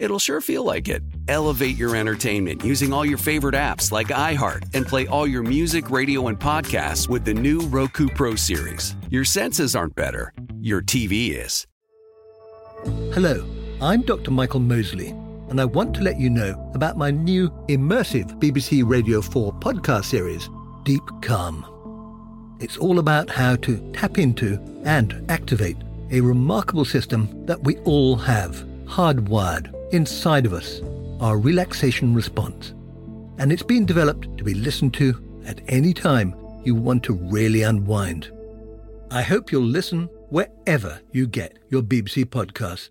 it'll sure feel like it. Elevate your entertainment using all your favorite apps like iHeart and play all your music, radio, and podcasts with the new Roku Pro Series. Your senses aren't better, your TV is. Hello, I'm Dr. Michael Mosley, and I want to let you know about my new immersive BBC Radio 4 podcast series, Deep Calm. It's all about how to tap into and activate a remarkable system that we all have hardwired inside of us, our relaxation response. And it's been developed to be listened to at any time you want to really unwind. I hope you'll listen wherever you get your BBC podcasts.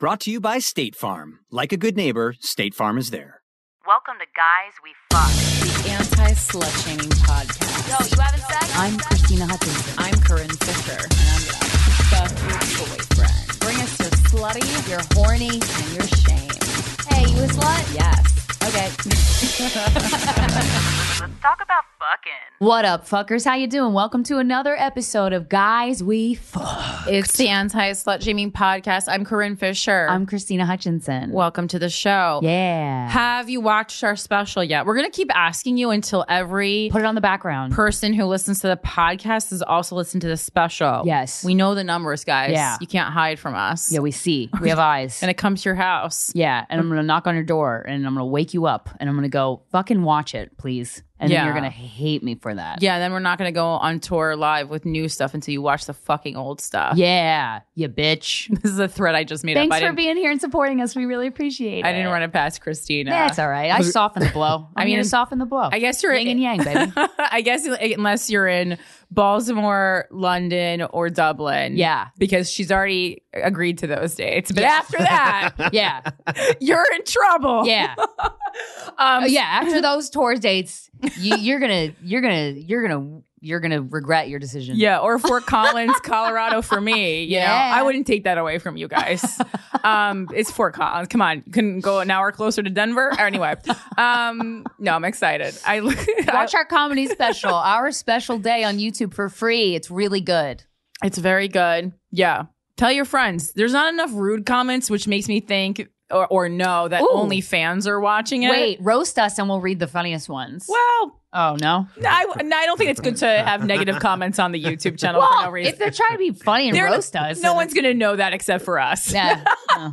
Brought to you by State Farm. Like a good neighbor, State Farm is there. Welcome to Guys We Fuck, the anti slut shaming podcast. Yo, you having sex? I'm Krystyna Hutchinson. I'm Corinne Fisher, and I'm gonna fuck your boyfriend. Bring us your slutty, your horny, and your shame. Hey, you a slut? Yes. Okay. Let's talk about fucking. What up, fuckers? How you doing? Welcome to another episode of Guys We Fuck. It's the anti slut shaming podcast. I'm Corinne Fisher. I'm Krystyna Hutchinson. Welcome to the show. Yeah. Have you watched our special yet? We're going to keep asking you until every Put it on the background. person who listens to the podcast has also listened to the special. Yes. We know the numbers, guys. Yeah. You can't hide from us. yeah, we see. We have eyes. And it comes to your house. yeah, and I'm gonna knock on your door and I'm gonna wake you up and I'm gonna go fucking watch it, please. And Yeah. then you're gonna hate me for that. Yeah, then we're not going to go on tour live with new stuff until you watch the fucking old stuff. Yeah, you bitch. This is a threat I just made Thanks up. I for being here and supporting us. We really appreciate it. I didn't run it past Krystyna. That's all right. I soften the blow. I I mean, mean, to soften the blow. I guess you're yin and yang, baby. I guess unless you're in Baltimore, London, or Dublin. Yeah. Because she's already agreed to those dates. But after that, yeah, you're in trouble. yeah. Um, yeah, after those tour dates, you, you're gonna, you're gonna, you're gonna, you're gonna regret your decision. Yeah, or Fort Collins, Colorado for me. You know, Yeah. I wouldn't take that away from you guys. um, it's Fort Collins. Come on, you couldn't go an hour closer to Denver. Anyway, um, no, I'm excited. I Watch our comedy special, our special day on YouTube for free. It's really good. It's very good. Yeah. Tell your friends. There's not enough rude comments, which makes me think or, or know that Ooh. only fans are watching it. Wait, roast us and we'll read the funniest ones. Well, oh no. I, no, I don't think it's good to have negative comments on the YouTube channel for no Well, reason. if they're trying to be funny and They're- roast us, no one's going to know that except for us. Yeah. Uh,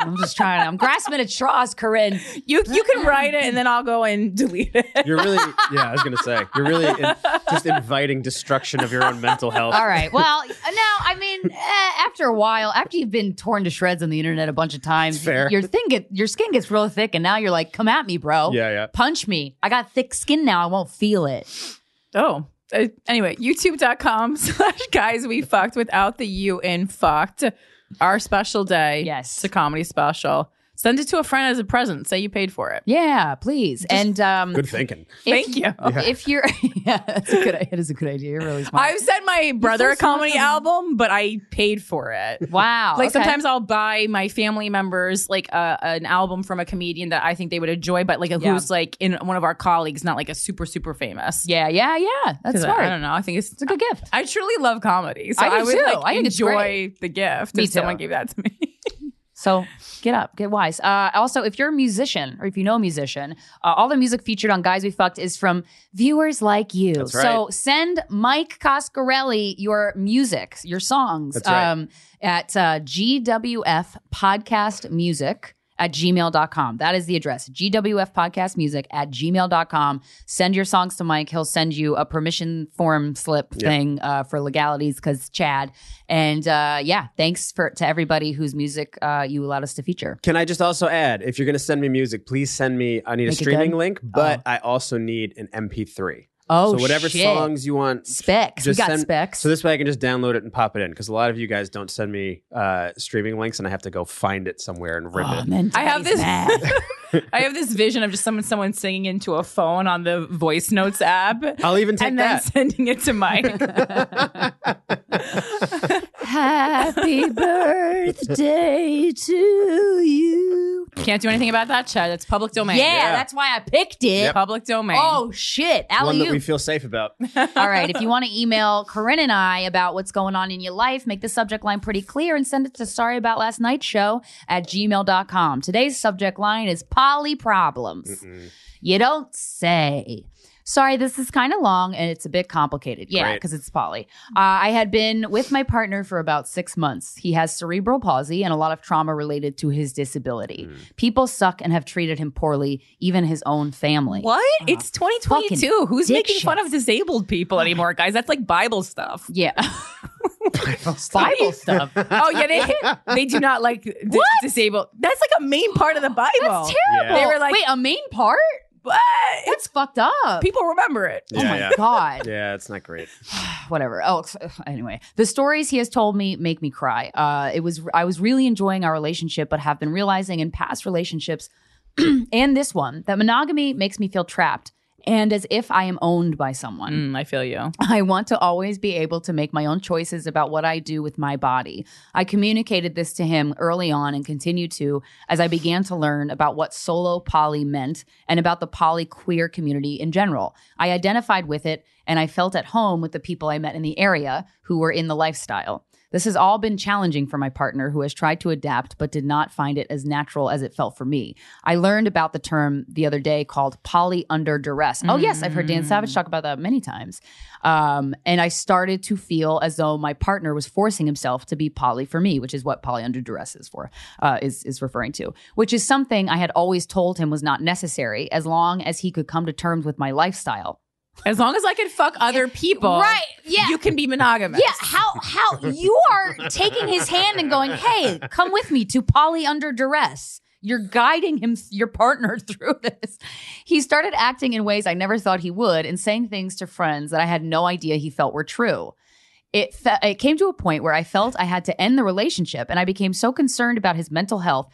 I'm just trying. I'm grasping at straws, Corinne. You you can write it and then I'll go and delete it. You're really, yeah, I was gonna say, you're really in, just inviting destruction of your own mental health. All right. Well, now I mean, eh, after a while, after you've been torn to shreds on the internet a bunch of times, Fair. your thing get your skin gets real thick, and now you're like, "Come at me, bro. Yeah, yeah. Punch me. I got thick skin now. I won't feel it." Oh. Uh, anyway, youtube.com slash guys we fucked without the U in fucked. Our special day. Yes. It's a comedy special. Send it to a friend as a present. Say you paid for it. Yeah, please. and um, Good thinking. Thank you. If you're, yeah, that's a good. It is a good idea. You're really smart. I've sent my brother so a comedy smart. album, but I paid for it. wow. Like okay. sometimes I'll buy my family members like uh, an album from a comedian that I think they would enjoy, but like Yeah. who's like in one of our colleagues, not like a super super famous. Yeah, yeah, yeah. That's I- smart. I, don't know. I think it's, It's a good gift. I truly love comedy, so I do I, would too. like I enjoy the gift Me if someone gave that to me. So get up, get wise. Uh, also, if you're a musician or if you know a musician, uh, all the music featured on Guys We Fucked is from viewers like you. That's So send Mike Coscarelli your music, your songs right. um, at uh, GWF Podcast Music at gmail.com. That is the address. GWF Podcast Music at gmail.com. Send your songs to Mike. He'll send you a permission form slip Yeah. thing uh, for legalities because Chad. And uh, yeah, thanks for to everybody whose music uh, you allowed us to feature. Can I just also add, if you're going to send me music, please send me. I need Make a streaming link, but I also need an MP3. Oh, so whatever shit. songs you want, Specs. We just got send- specs. So this way I can just download it and pop it in because a lot of you guys don't send me uh, streaming links, and I have to go find it somewhere and rip Oh, it. man, I have this- I have this vision of just someone someone singing into a phone on the voice notes app. I'll even take and then that. sending it to Mike. Happy birthday to you. Can't do anything about that, Chad. That's public domain. Yeah, Yeah. that's why I picked it. Yep. Public domain. Oh shit, One alley that we feel safe about. All right, if you want to email Corinne and I about what's going on in your life, make the subject line pretty clear and send it to sorry about last night's show at gmail.com. Today's subject line is poly problems. You don't say. Sorry, this is kind of long and it's a bit complicated. Yeah, because it's poly. Uh, I had been with my partner for about six months. He has cerebral palsy and a lot of trauma related to his disability. People suck and have treated him poorly, even his own family. What? it's 2022. Who's dick making fun of disabled people anymore, guys? That's like Bible stuff. Yeah. Bible Bible stuff. Oh yeah, they they do not like di- disabled. That's like a main part of the Bible. That's terrible. They were like, wait, a main part? What? That's fucked up. People remember it. oh my yeah. god. Yeah, it's not great. Whatever. Oh, anyway, the stories he has told me make me cry. Uh, it was I was really enjoying our relationship, but have been realizing in past relationships and this one that monogamy makes me feel trapped and as if I am owned by someone. Mm, I feel you. I want to always be able to make my own choices about what I do with my body. I communicated this to him early on and continue to as I began to learn about what solo poly meant and about the poly queer community in general. I identified with it and I felt at home with the people I met in the area who were in the lifestyle. This has all been challenging for my partner who has tried to adapt but did not find it as natural as it felt for me. I learned about the term the other day called poly under duress. Oh, yes, I've heard Dan Savage talk about that many times. Um, and I started to feel as though my partner was forcing himself to be poly for me, which is what poly under duress is for, uh, is, is referring to, which is something I had always told him was not necessary as long as he could come to terms with my lifestyle. As long as I can fuck other people, Right, yeah. you can be monogamous. Yeah, how how you are taking his hand and going, "Hey, come with me to poly under duress." You're guiding him, your partner, through this. He started acting in ways I never thought he would, and saying things to friends that I had no idea he felt were true. It fe- it came to a point where I felt I had to end the relationship, and I became so concerned about his mental health.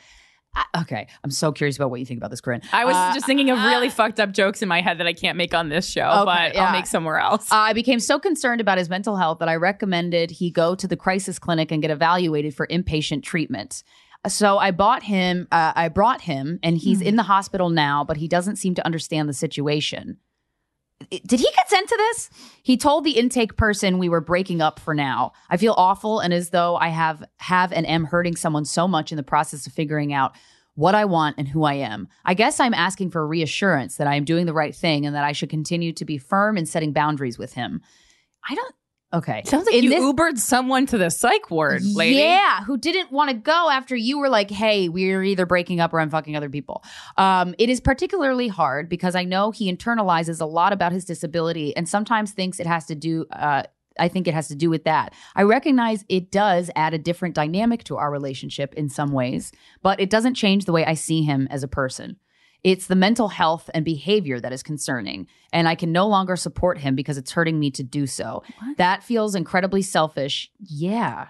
I- okay, I'm so curious about what you think about this, Corinne. I was Uh, just thinking of really fucked up jokes in my head that I can't make on this show, Okay, but yeah. I'll make somewhere else. I became so concerned about his mental health that I recommended he go to the crisis clinic and get evaluated for inpatient treatment. So I bought him, uh, I brought him, and he's in the hospital now, but he doesn't seem to understand the situation. Did he get sent to this? He told the intake person we were breaking up for now. I feel awful and as though I have have and am hurting someone so much in the process of figuring out what I want and who I am. I guess I'm asking for reassurance that I am doing the right thing and that I should continue to be firm in setting boundaries with him. I don't. Okay. Sounds like In you this- Ubered someone to the psych ward, lady. yeah, who didn't want to go after you were like, "Hey, we're either breaking up or I'm fucking other people." Um, it is particularly hard because I know he internalizes a lot about his disability and sometimes thinks it has to do. Uh, I think it has to do with that. I recognize it does add a different dynamic to our relationship in some ways, but it doesn't change the way I see him as a person. It's the mental health and behavior that is concerning, and I can no longer support him because it's hurting me to do so. That feels incredibly selfish. Yeah.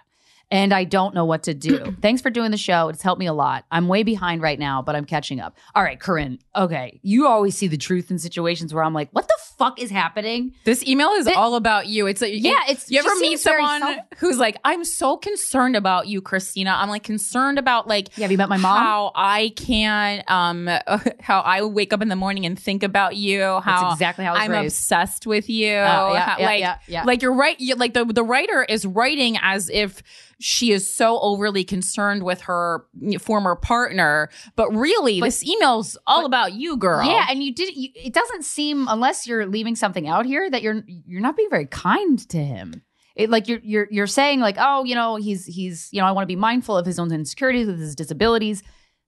And I don't know what to do. Thanks for doing the show. It's helped me a lot. I'm way behind right now, but I'm catching up. All right, Corinne. Okay, you always see the truth in situations where I'm like, what the fuck is happening? This email is Thi- all about you. It's like, Yeah, it's- you ever meet someone self- who's like, I'm so concerned about you, Krystyna. I'm like concerned about like, Yeah, have you met my mom? How I can, um, how I wake up in the morning and think about you. How exactly how I'm raised. obsessed with you. Uh, yeah, how- yeah, like, yeah, yeah. like you're right. You, like the the writer is writing as if she is so overly concerned with her former partner, but really, But- this email's all about you, girl. Yeah, and you did. You, it doesn't seem unless you're leaving something out here that you're you're not being very kind to him. It, like you're you're you're saying like, oh, you know, he's he's you know, I want to be mindful of his own insecurities with his disabilities,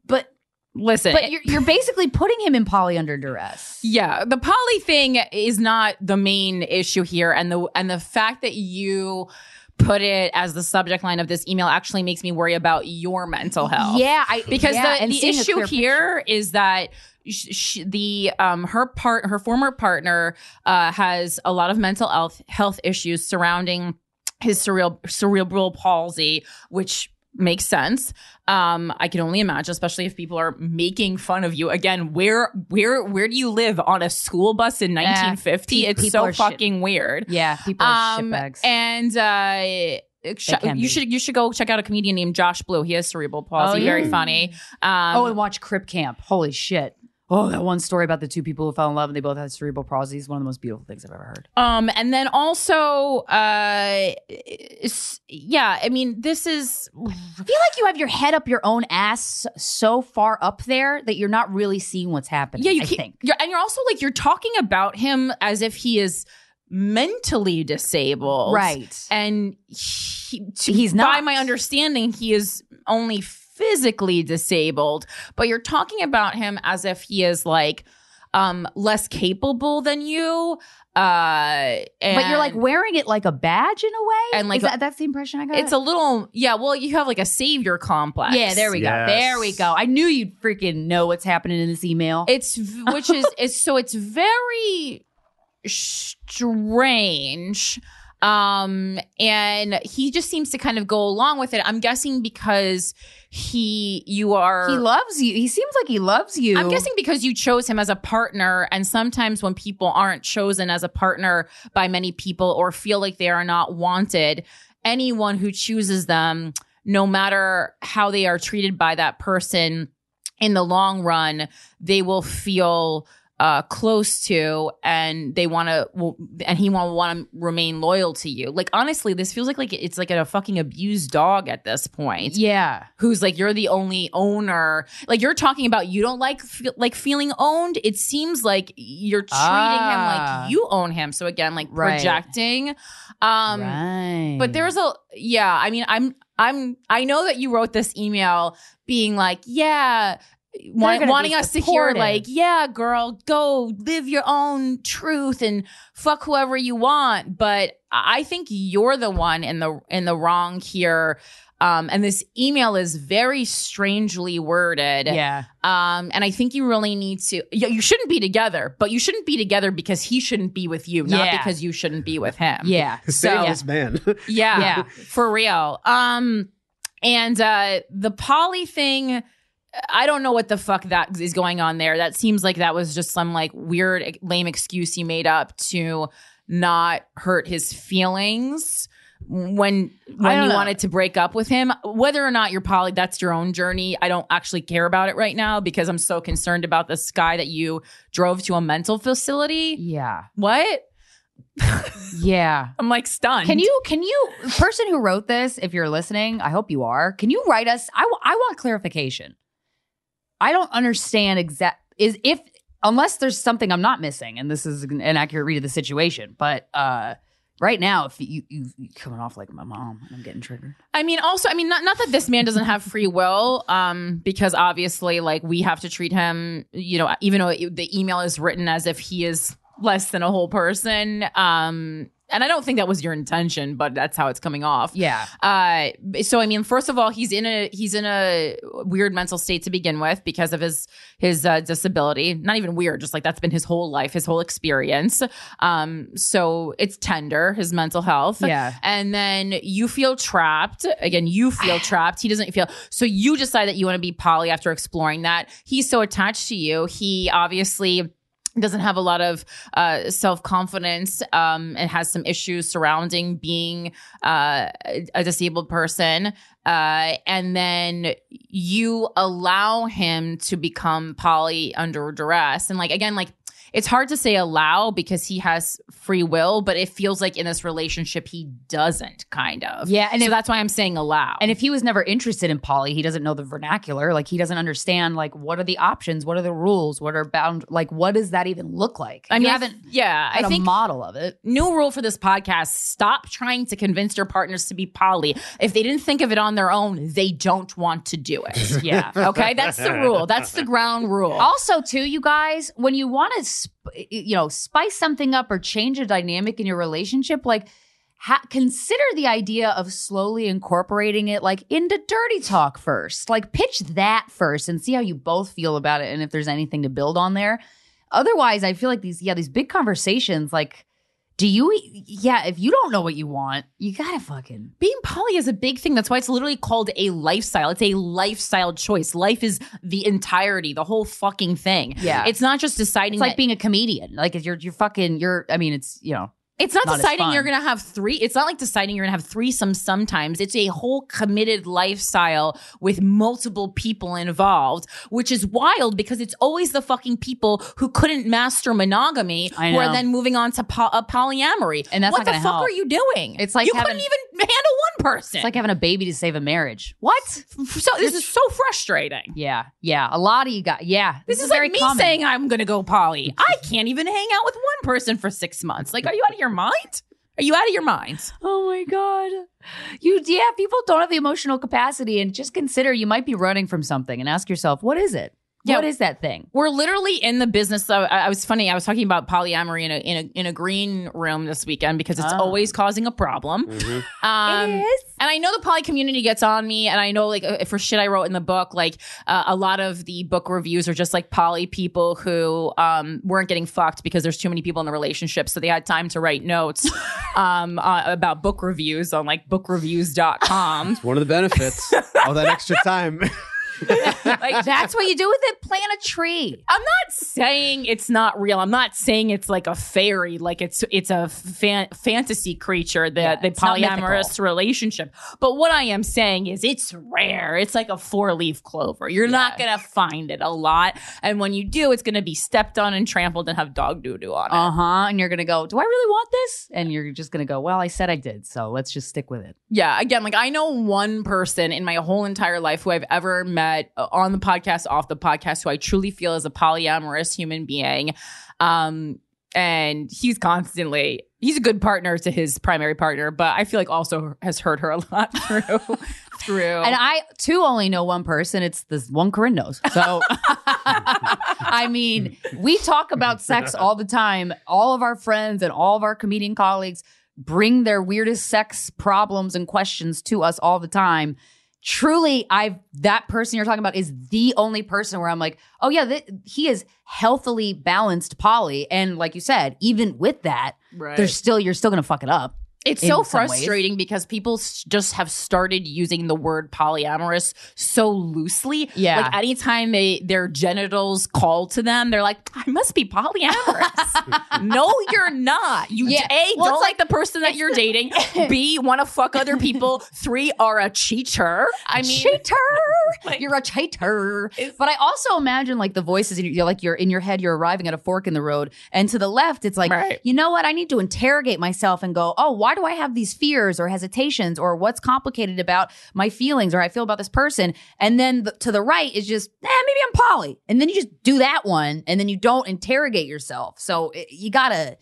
but listen, but you're you're basically putting him in poly under duress. Yeah, the poly thing is not the main issue here, and the and the fact that you put it as the subject line of this email actually makes me worry about your mental health. Yeah, I because yeah, the, the issue here is that sh- sh- the um her part her former partner uh has a lot of mental health health issues surrounding his cerebral cerebral palsy which makes sense um i can only imagine especially if people are making fun of you again where where where do you live on a school bus in 1950 pe- it's so are shit- fucking weird Yeah, people are um, shitbags. and uh sh- you be. should you should go check out a comedian named Josh Blue. He has cerebral palsy. Oh, yeah. Very funny. Um, oh, and watch Crip Camp. Holy shit. Oh, that one story about the two people who fell in love and they both had cerebral palsy is one of the most beautiful things I've ever heard. Um, and then also, uh, yeah, I mean, this is I feel like you have your head up your own ass so far up there that you're not really seeing what's happening. yeah, you I think. You're, and you're also like you're talking about him as if he is mentally disabled, Right. And he, to- He's not. By my understanding, he is only physically disabled. But you're talking about him as if he is like um less capable than you. Uh, but you're like wearing it like a badge in a way. And like Is a- that, that's the impression I got. It's a little, yeah. Well, you have like a savior complex. yeah. There we Yes. go. There we go. I knew you'd freaking know what's happening in this email. It's which is is so it's very strange. Um, and he just seems to kind of go along with it. I'm guessing because he, you are. he loves you. He seems like he loves you. I'm guessing because you chose him as a partner, and sometimes when people aren't chosen as a partner by many people or feel like they are not wanted, anyone who chooses them, no matter how they are treated by that person, in the long run, they will feel uh, close to, and they want to, and he will want to remain loyal to you. Like honestly, this feels like like it's like a fucking abused dog at this point Yeah. who's like you're the only owner like you're talking about you don't like fe- like feeling owned it seems like you're treating him Ah. like you own him so again like Right. projecting um right. but there's a yeah i mean i'm i'm i know that you wrote this email being like yeah want, wanting be us to hear like yeah girl go live your own truth and fuck whoever you want but i think you're the one in the in the wrong here um, and this email is very strangely worded. Yeah. Um, and I think you really need to. You, you shouldn't be together, but you shouldn't be together because he shouldn't be with you, not Yeah. because you shouldn't be with him. Yeah. Save So- this man. Yeah, Yeah. for real. Um, and uh, the poly thing, I don't know what the fuck that is going on there. That seems like that was just some like weird, lame excuse you made up to not hurt his feelings when when you know. wanted to break up with him. Whether or not you're poly, that's your own journey. I don't actually care about it right now because I'm so concerned about this guy that you drove to a mental facility. Yeah. What? Yeah. I'm like stunned. Can you, can you, person who wrote this, if you're listening, I hope you are, can you write us? I, w- I want clarification. I don't understand exact, is if, unless there's something I'm not missing, and this is an accurate read of the situation, but uh right now, if you, you, you coming off like my mom, I'm getting triggered. I mean, also, I mean, not not that this man doesn't have free will, um, because obviously, like, we have to treat him, you know, even though the email is written as if he is less than a whole person, um, and I don't think that was your intention, but that's how it's coming off. Yeah. Uh, so I mean, first of all, he's in a he's in a weird mental state to begin with because of his his uh, disability. Not even weird, just like that's been his whole life, his whole experience. Um, so it's tender, his mental health. Yeah. And then you feel trapped. Again, you feel trapped. He doesn't feel. So you decide that you want to be poly after exploring that. He's so attached to you. He obviously doesn't have a lot of uh, self confidence um, and has some issues surrounding being uh, a disabled person. Uh, and then you allow him to become poly under duress. And like, again, like, it's hard to say allow because he has free will, but it feels like in this relationship he doesn't kind of. Yeah, and so if- that's why I'm saying allow. And if he was never interested in poly, he doesn't know the vernacular. Like he doesn't understand like what are the options, what are the rules, what are bound like what does that even look like? I mean, haven't yeah, I a think model of it. new rule for this podcast stop trying to convince your partners to be poly if they didn't think of it on their own they don't want to do it Yeah. okay that's the rule that's the ground rule Also, too, you guys, when you want to, you know, spice something up or change a dynamic in your relationship, like ha- consider the idea of slowly incorporating it, like into dirty talk first. Like pitch that first and see how you both feel about it, and if there's anything to build on there. Otherwise, I feel like these, yeah, these big conversations, like. Do you? Yeah, if you don't know what you want, you gotta fucking being poly is a big thing that's why it's literally called a lifestyle it's a lifestyle choice life is the entirety the whole fucking thing Yeah. it's not just deciding It's like that- being a comedian. Like if you're you're fucking you're. I mean, it's you know. It's not, Not deciding you're going to have three. It's not like deciding you're going to have threesomes sometimes. It's a whole committed lifestyle with multiple people involved, which is wild because it's always the fucking people who couldn't master monogamy who are then moving on to po- uh, polyamory. And that's what not the fuck help. are you doing? It's like you having- couldn't even handle one person. It's like having a baby to save a marriage. What? so this is so frustrating. Yeah, yeah. A lot of you guys. Yeah, This, is very like me common. saying I'm going to go poly. I can't even hang out with one person for six months. Like, are you out of your mind? Are you out of your mind? Oh my god. You yeah, people don't have the emotional capacity and just consider you might be running from something and ask yourself, what is it? Yeah. What is that thing? We're literally in the business of. I I was funny. I was talking about polyamory in a in a in a green room this weekend because it's Oh. always causing a problem. Um, It is. And I know the poly community gets on me, and I know like uh, for shit I wrote in the book, like uh, a lot of the book reviews are just like poly people who um, weren't getting fucked because there's too many people in the relationship, so they had time to write notes um, uh, about book reviews on like bookreviews.com. One of the benefits, all that extra time. like That's what you do with it. Plant a tree. I'm not saying it's not real. I'm not saying it's like a fairy, like it's it's a fan- fantasy creature, the Yeah, the polyamorous relationship. But what I am saying is it's rare. It's like a four leaf clover. You're not gonna find it a lot, and when you do, it's gonna be stepped on and trampled and have dog doo doo on it. Uh huh. And you're gonna go. Do I really want this? And you're just gonna go. Well, I said I did, so let's just stick with it. Yeah, again, like I know one person in my whole entire life who I've ever met uh, on the podcast, off the podcast, who I truly feel is a polyamorous human being. Um, and he's constantly he's a good partner to his primary partner, but I feel like also has hurt her a lot through through. And I too only know one person. It's this one Corinne knows. So I mean, we talk about sex all the time. All of our friends and all of our comedian colleagues bring their weirdest sex problems and questions to us all the time. Truly, I've that person you're talking about is the only person where I'm like, oh yeah, th- he is healthily balanced poly, and like you said, even with that, Right. there's still you're still gonna fuck it up. It's so some ways. frustrating because people just have started using the word polyamorous so loosely. Yeah. Like anytime they their genitals call to them, they're like, I must be polyamorous. no, you're not. You Yeah. A, Well, don't it's like the person that you're dating. B, want to fuck other people. Three, are a cheater. I mean cheater. Like- you're a cheater. But I also imagine like the voices in your, you're like you're in your head. You're arriving at a fork in the road, and to the left, it's like, Right. you know what? I need to interrogate myself and go, oh, why do I have these fears or hesitations or what's complicated about my feelings or I feel about this person? And then the, to the right is just, eh, maybe I'm poly, and then you just do that one, and then you don't interrogate yourself. So it, you gotta,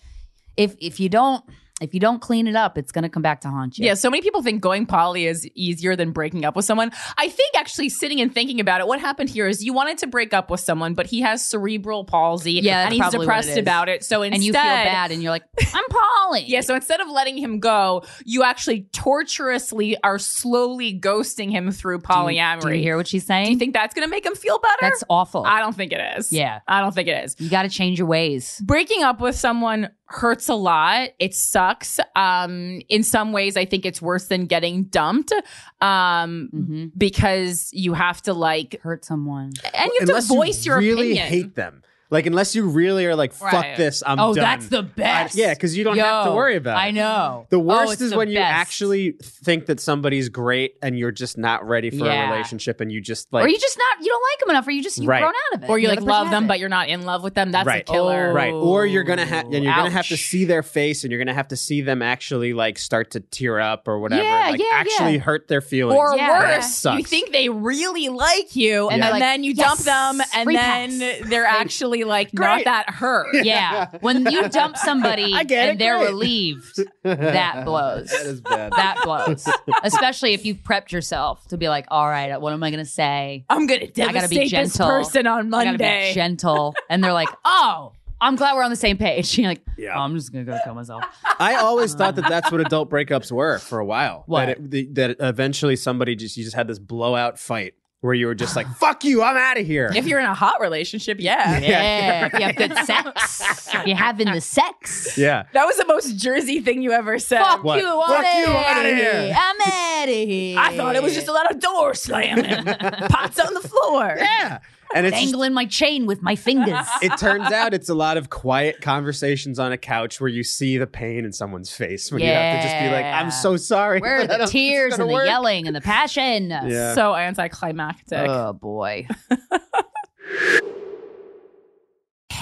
if if you don't. If you don't clean it up, it's going to come back to haunt you. Yeah, so many people think going poly is easier than breaking up with someone. I think actually sitting and thinking about it, what happened here is you wanted to break up with someone, but he has cerebral palsy Yeah, and he's depressed it about it. So instead, and you feel bad and you're like, I'm poly. Yeah, so instead of letting him go, you actually torturously are slowly ghosting him through polyamory. Do you hear what she's saying? Do you think that's going to make him feel better? That's awful. I don't think it is. Yeah. I don't think it is. you got to change your ways. breaking up with someone hurts a lot. It sucks. Um, in some ways, I think it's worse than getting dumped. Um, Mm-hmm. because you have to like, Hurt someone. and you have unless to voice you your really opinion. hate them. Like unless you really are like, fuck Right. this, I'm oh, done. oh, done. that's the best. I- yeah, because you don't have to Yo, worry about it. I know. The Oh, worst it's is the when you best. actually think that somebody's great and you're just not ready for Yeah. a relationship and you just like or you just not, you don't like them enough, or you just, you've Right. grown out of it. Or you The like other person love them, hasn't. but you're not in love with them. That's right. a killer. Right. Or you're gonna have and you're gonna have to Ouch. see their face and you're gonna have to see them actually like start to tear up or whatever. Yeah, like yeah, actually yeah. hurt their feelings. Or Yeah. That worse, sucks. you think they really like you, and Yeah. then, Like, you yes, dump them, and free then pass. they're actually like not that hurt. Yeah. When you dump somebody and it, they're great. relieved, that blows. that is bad. that blows. Especially if you've prepped yourself to be like, all right, what am I going to say? I'm gonna I gotta devastate be this gentle. person on I be Monday. gentle. And they're like, oh, I'm glad we're on the same page. You're like, Yeah. oh, I'm just going to go kill myself. I always thought that that's what adult breakups were for a while. What? That, it, the, that eventually somebody just you just had this blowout fight where you were just like, "Fuck you, I'm out of here." If you're in a hot relationship, yeah. Yeah. if you have good sex, if you're having the sex. yeah. That was the most Jersey thing you ever said. Fuck What? you, I'm Fuck you, I'm outta outta here. here. I'm out of here. I thought it was just a lot of door slamming, pots on the floor. Yeah. And it's just, dangling my chain with my fingers. it turns out it's a lot of quiet conversations on a couch where you see the pain in someone's face when you have to just be like, Yeah. "I'm so sorry." Where are the think this is tears gonna and the work." yelling and the passion? Yeah. So anticlimactic. Oh boy.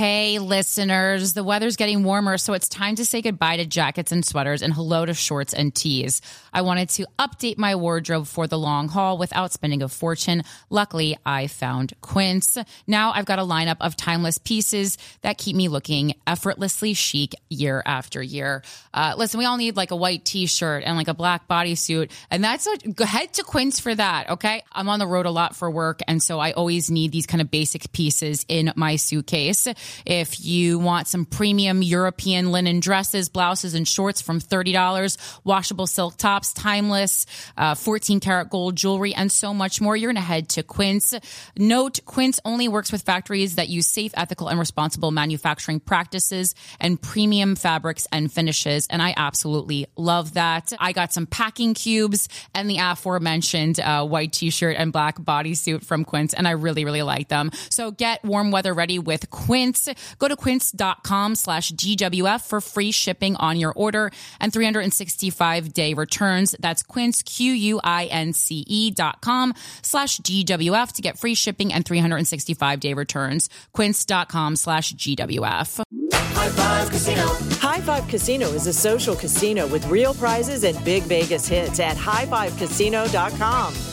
Hey, listeners, the weather's getting warmer, so it's time to say goodbye to jackets and sweaters and hello to shorts and tees. I wanted to update my wardrobe for the long haul without spending a fortune. Luckily, I found Quince. Now I've got a lineup of timeless pieces that keep me looking effortlessly chic year after year. Uh, listen, we all need like a white t shirt and like a black bodysuit, and that's what, head to Quince for that, okay? I'm on the road a lot for work, and so I always need these kind of basic pieces in my suitcase. If you want some premium European linen dresses, blouses, and shorts from $30, washable silk tops, timeless, uh, 14 karat gold jewelry, and so much more, you're going to head to Quince. Note, Quince only works with factories that use safe, ethical, and responsible manufacturing practices and premium fabrics and finishes. And I absolutely love that. I got some packing cubes and the aforementioned uh, white t-shirt and black bodysuit from Quince, and I really, really like them. So get warm weather ready with Quince. Go to quince.com slash GWF for free shipping on your order and 365 day returns. That's quince, Q-U-I-N-C-E dot com slash GWF to get free shipping and 365 day returns. Quince.com slash GWF. High Five Casino. High Five Casino is a social casino with real prizes and big Vegas hits at highfivecasino.com.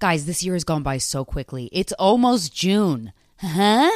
Guys, this year has gone by so quickly. It's almost June. Huh?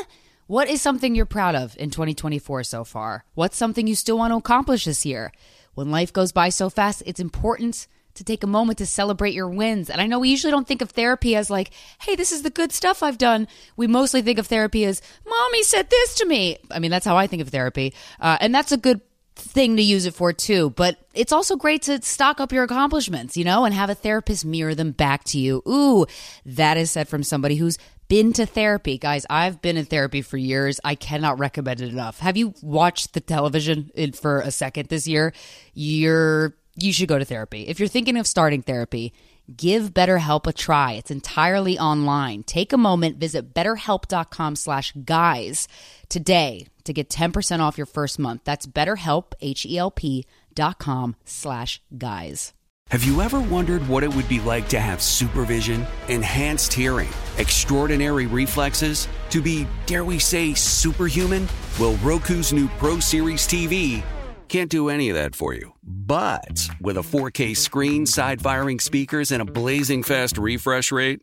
What is something you're proud of in 2024 so far? What's something you still want to accomplish this year? When life goes by so fast, it's important to take a moment to celebrate your wins. And I know we usually don't think of therapy as like, hey, this is the good stuff I've done. We mostly think of therapy as, mommy said this to me. I mean, that's how I think of therapy. Uh, and that's a good thing to use it for too. But it's also great to stock up your accomplishments, you know, and have a therapist mirror them back to you. Ooh, that is said from somebody who's been to therapy. Guys, I've been in therapy for years. I cannot recommend it enough. Have you watched the television for a second this year? You're you should go to therapy. If you're thinking of starting therapy, Give BetterHelp a try. It's entirely online. Take a moment, visit betterhelp.com slash guys today to get 10% off your first month. That's betterhelp, H-E-L-P dot com slash guys. Have you ever wondered what it would be like to have supervision, enhanced hearing, extraordinary reflexes, to be, dare we say, superhuman? Well, Roku's new Pro Series TV can't do any of that for you. But with a 4K screen, side firing speakers, and a blazing fast refresh rate,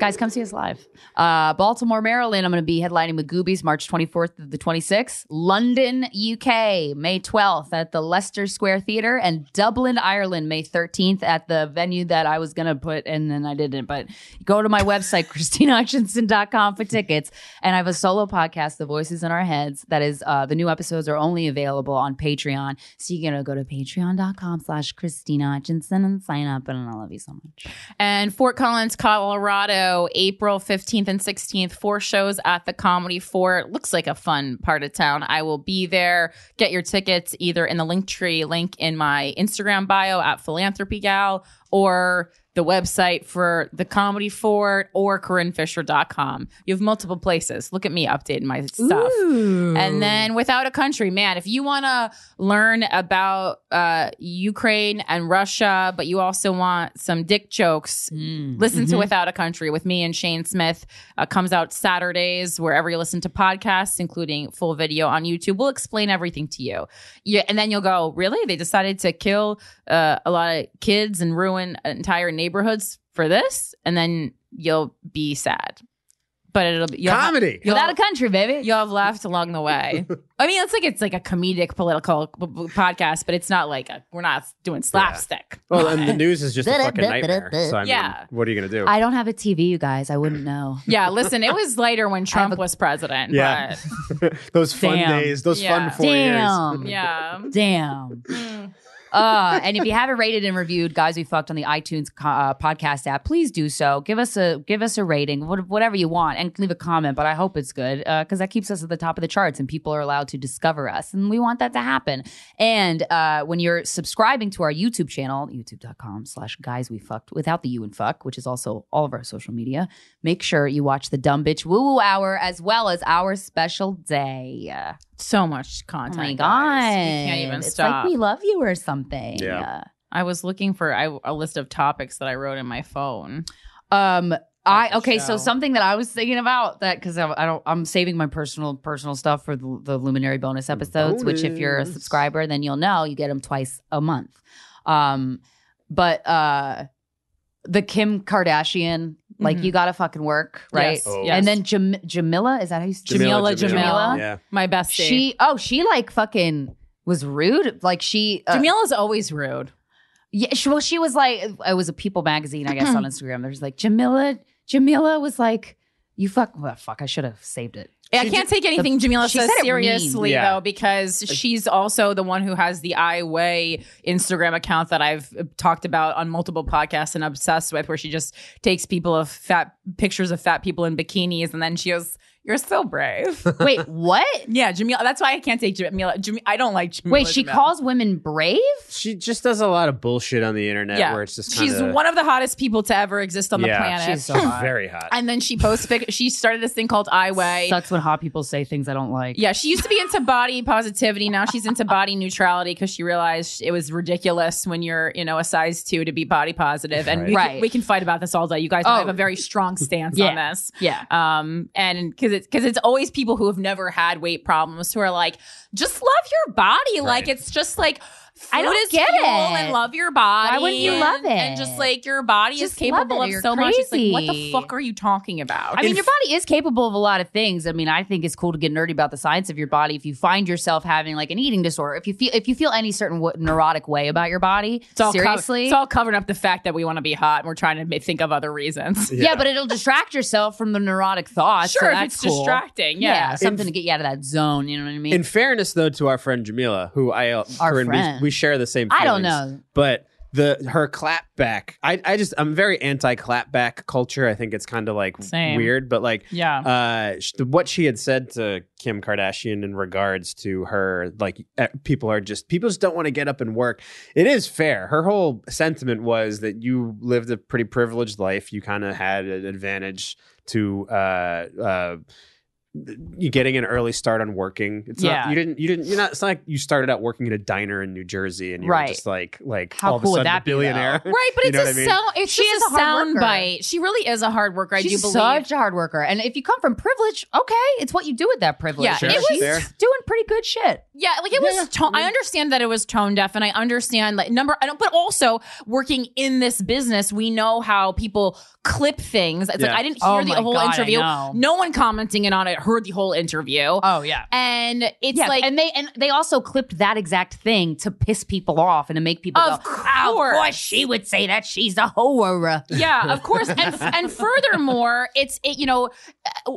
Guys, come see us live. Uh, Baltimore, Maryland. I'm going to be headlining with Goobies March 24th to the 26th. London, UK, May 12th at the Leicester Square Theatre, and Dublin, Ireland, May 13th at the venue that I was going to put, and then I didn't. But go to my website, KrystynaHutchinson.com for tickets. And I have a solo podcast, The Voices in Our Heads. That is, uh, the new episodes are only available on Patreon. So you're going to go to patreon.com slash Krystyna Hutchinson and sign up, and I love you so much. And Fort Collins, Colorado, April 15th and 16th, four shows at the Comedy Fort. Looks like a fun part of town. I will be there. Get your tickets either in the link tree link in my Instagram bio at Philanthropy Gal or the website for the Comedy Fort or CorinneFisher.com. You have multiple places. Look at me updating my stuff. Ooh. And then Without a Country, man, if you want to learn about uh, Ukraine and Russia, but you also want some dick jokes, listen to Mhm. Without a Country with me and Shane Smith. Uh, comes out Saturdays wherever you listen to podcasts, including full video on YouTube. We'll explain everything to you. Yeah, and then you'll go, really? They decided to kill uh, a lot of kids and ruin an entire neighborhoods for this, and then you'll be sad. But it'll be you'll Comedy. you'll Without a country, baby. You'll have laughed along the way. I mean, it's like it's like a comedic political p- p- podcast, but it's not like a, we're not doing slapstick. Well, and the news is just a fucking nightmare. So I mean, Yeah. what are you gonna do? I don't have a TV, you guys. I wouldn't know. Yeah, listen, it was later when Trump was president. Yeah. those fun Damn. days, those Yeah. fun four Damn. years. Yeah. Damn. Mm. Uh, and if you haven't rated and reviewed guys we fucked on the itunes uh, podcast app please do so give us a give us a rating whatever you want and leave a comment but i hope it's good because that keeps us at the top of the charts and people are allowed to discover us and we want that to happen and uh, when you're subscribing to our youtube channel youtube.com slash guys we fucked without the you and fuck which is also all of our social media make sure you watch the dumb bitch woo woo hour as well as our special day So much content. Oh my god! Can't even it's stop. like we love you or something. Yeah. I was looking for I, a list of topics that I wrote in my phone. Um. I the okay. So something that I was thinking about that because I, I don't. I'm saving my personal personal stuff for the, the luminary bonus episodes. Which, if you're a subscriber, then you'll know you get them twice a month. Um. But uh, the Kim Kardashian, like Mhm. you gotta fucking work, right? Yes, Oh. yes. And then Jam- Jameela, is that how you? Say Jameela Jamila. Yeah. My best. She. Oh, she like fucking was rude. Like she. Uh, Jameela's always rude. Yeah, she, well, she was like, it was a People magazine, I guess, on Instagram. There's like Jameela. Jameela was like, "You fuck, well, fuck." I should have saved it. I can't take anything Jameela says seriously. Yeah. though, because she's also the one who has the I Weigh Instagram account that I've uh, talked about on multiple podcasts and obsessed with, where she just takes people of fat pictures of fat people in bikinis, and then she goes, "You're so brave." Wait, what? yeah, Jameela. That's why I can't take Jameela. Jameela I don't like Jameela. Wait, she Jamil. calls women brave? She just does a lot of bullshit on the internet Yeah, where it's just she's kinda, one of the hottest people to ever exist on the Yeah, planet. she's so hot. very hot. and then she posts. Pic- she started this thing called I Weigh. Sucks when hot people say things I don't like. Yeah, she used to be into body positivity. Now she's into body neutrality because she realized it was ridiculous when you're, you know, a size two to be body positive. And we, Right. can, we can fight about this all day. You guys Oh. have a very strong stance Yeah. on this. Yeah. Um, and because it's because it's always people who have never had weight problems who are like, just love your body. Like it's just like. I don't food is get fuel it. And love your body. Why wouldn't you and- love it? And just like your body Just is capable of you're so much. It's like, what the fuck are you talking about? I mean, your body is capable of a lot of things. I mean, I think it's cool to get nerdy about the science of your body. If you find yourself having like an eating disorder, if you feel if you feel any certain w- neurotic way about your body, It's all cover- seriously, it's all covering up the fact that we want to be hot and we're trying to think of other reasons. yeah. but it'll distract yourself from the neurotic thoughts. so Sure, if that's it's cool. distracting, yeah. something to get you out of that zone. You know what I mean? In fairness, though, to our friend Jameela, who I uh, Our her and we, friend. We share the same. I don't know. but the her clapback. I I just I'm very anti clapback culture. I think it's kind of like Same. weird, but like Yeah. uh, sh- what she had said to Kim Kardashian in regards to her, like people are just people just don't want to get up and work. It is fair. Her whole sentiment was that you lived a pretty privileged life. You kind of had an advantage to uh, uh, getting an early start on working. It's Yeah. not you didn't you didn't you're not. It's not like you started out working at a diner in New Jersey and you Right. just like like How all cool of a would sudden a that be, billionaire. Right, but You it's know a mean? sound. It's She just is a a hard sound worker. bite. She really is a hard worker. I She's do believe. such a hard worker, and if you come from privilege, okay, it's what you do with that privilege. Yeah, Sure, And she's fair. doing pretty good shit. Yeah, like it was. tone, I understand that it was tone deaf, and I understand like number. I don't, but also working in this business, we know how people clip things. It's Yeah. like I didn't oh hear Oh the whole God, interview. No one commenting in on it heard the whole interview. Oh yeah. and it's yeah, like and they and they also clipped that exact thing to piss people off and to make people Of go, "Oh, of course. course she would say that she's a whore. yeah, of course. And and furthermore, it's it, you know,